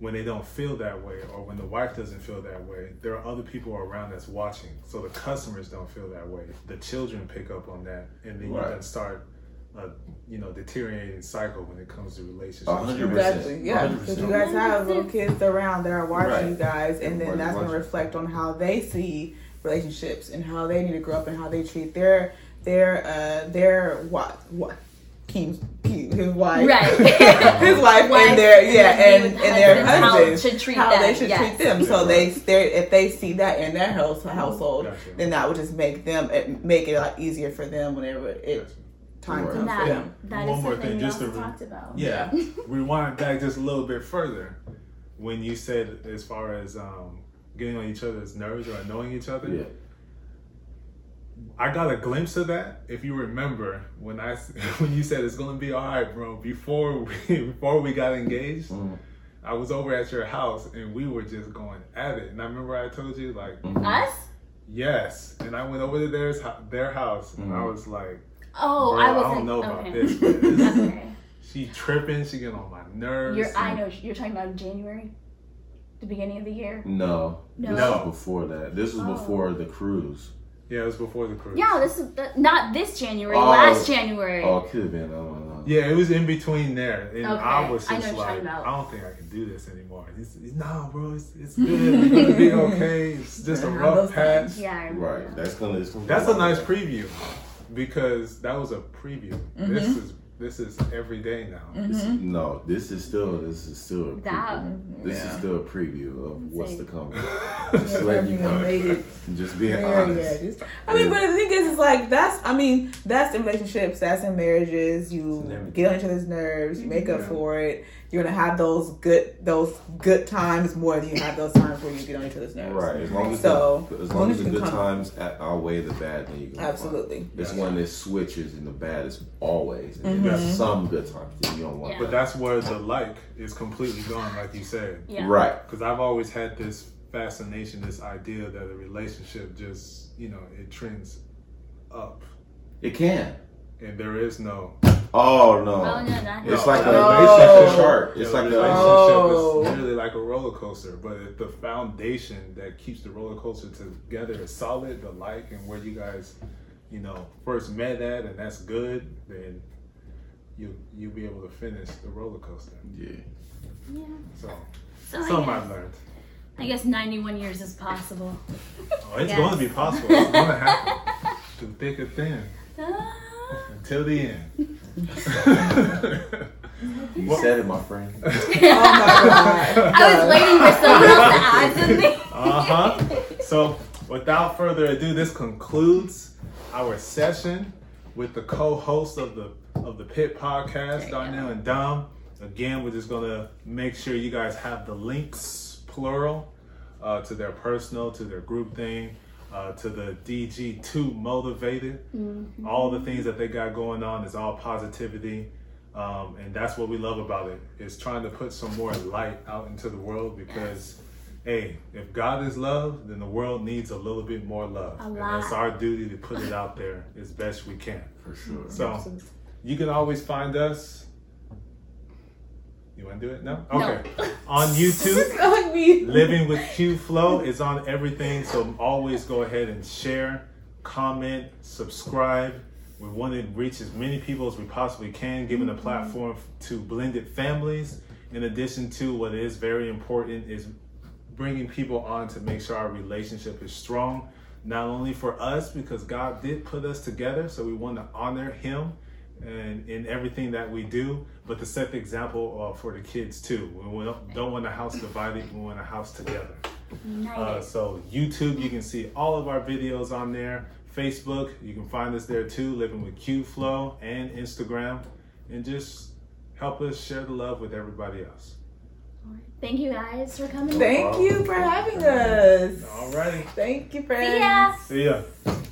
when they don't feel that way, or when the wife doesn't feel that way, there are other people around that's watching. So the customers don't feel that way. The children pick up on that, and then Right. you then start, a, you know, deteriorating cycle when it comes to relationships. Hundred percent. Exactly. Yeah. 100%. Because you guys have little kids around that are watching Right. you guys, and then that's going to reflect on how they see relationships and how they need to grow up and how they treat their their uh their what what King's King, his wife Right. his wife Wife and their yeah then and, with and their husbands, how husbands should treat how them, they should yes. treat them so they they if they see that in their house household Gotcha. then that would just make them it make it a lot easier for them whenever it Gotcha. time Right. comes for them that One is more thing, just to re- talked about. Yeah. Rewind back just a little bit further. When you said as far as um, getting on each other's nerves or annoying each other, Yeah. I got a glimpse of that. If you remember when I when you said it's gonna be all right, bro. Before we before we got engaged, Mhm. I was over at your house and we were just going at it. And I remember I told you like Mhm. Us? yes, and I went over to theirs their house and I Mhm. was like, Oh, Bro, I I wasn't. don't know about okay. this, but this- okay. She tripping. She getting on my nerves. You're, I know you're talking about January, the beginning of the year. No, No. this No. was before that. This was Oh. before the cruise. Yeah, it was before the cruise. Yeah, this is the, not this January. Oh. last January. Oh, it could have been. I don't know. Yeah, it was in between there, and Okay, I was I know just what you're like, talking about. I don't think I can do this anymore. He's, he's no, bro, it's, it's good. We're gonna be okay. It's just a Have rough those patch. things. yeah, I remember. Right. That's gonna. It's gonna be That's a like nice that. preview because that was a preview. This Mm-hmm. is this is every day now. Mm-hmm. This is- no, this is still. This is still. A That- preview. This is still a preview of what's to come. Just letting you know. made it Just being very honest. good. I mean, but the thing is, it's like that's. I mean, that's in relationships. That's in marriages. You get on each other's nerves. You make up for it. You're gonna have those good those good times more than you have those times where you get on each other's nerves. Right. As long as So, the, as as long long as as the good come- times outweigh the bad, then you can. Absolutely. It's Yeah. when it switches and the bad is always. And Mm-hmm. there's some good times that you don't want. Yeah. But that's where the like is completely gone, like you said. Yeah. Right. Because I've always had this fascination, this idea that a relationship just, you know, it trends up, It can. and there is no. Oh no. Oh no, not It's like a a relationship chart. It's like a a relationship is literally like a roller coaster, but if the foundation that keeps the roller coaster together is solid, the like and where you guys, you know, first met at, and that's good, then you you'll be able to finish the roller coaster. Yeah. Yeah. So So I something guess, I've learned. I guess 91 years is possible. Oh, it's Yes. going to be possible. It's going to happen through thick or thin. Until the end. You What- said it, my friend. Oh my god. I was waiting for someone else to add something. Uh huh. So, without further ado, this concludes our session with the co-hosts of the of the Pit Podcast, Darnell and Dom. Again, we're just gonna make sure you guys have the links, plural, uh, to their personal, to their group thing, uh, to the DG2 motivated. All the things that they got going on is all positivity. Um, and that's what we love about it is trying to put some more light out into the world because hey if god is love then the world needs a little bit more love A and lot. that's our duty to put it out there as best we can For sure. so you can always find us you want to do it no No. okay on youtube me. Living with Q Flow is on everything, so always go ahead and share, comment, subscribe. We want to reach as many people as we possibly can, giving a platform to blended families. In addition to what is very important is bringing people on to make sure our relationship is strong, not only for us because God did put us together, so we want to honor Him and in everything that we do, but to set the example uh, for the kids too. We don't, don't want a house divided, we want a house together. Uh, so YouTube, you can see all of our videos on there. Facebook, you can find us there too, Living with Q Flow, and Instagram, and just help us share the love with everybody else. Thank you guys for coming. Thank you for having us. Alrighty, Thank you, friends. See ya. see ya.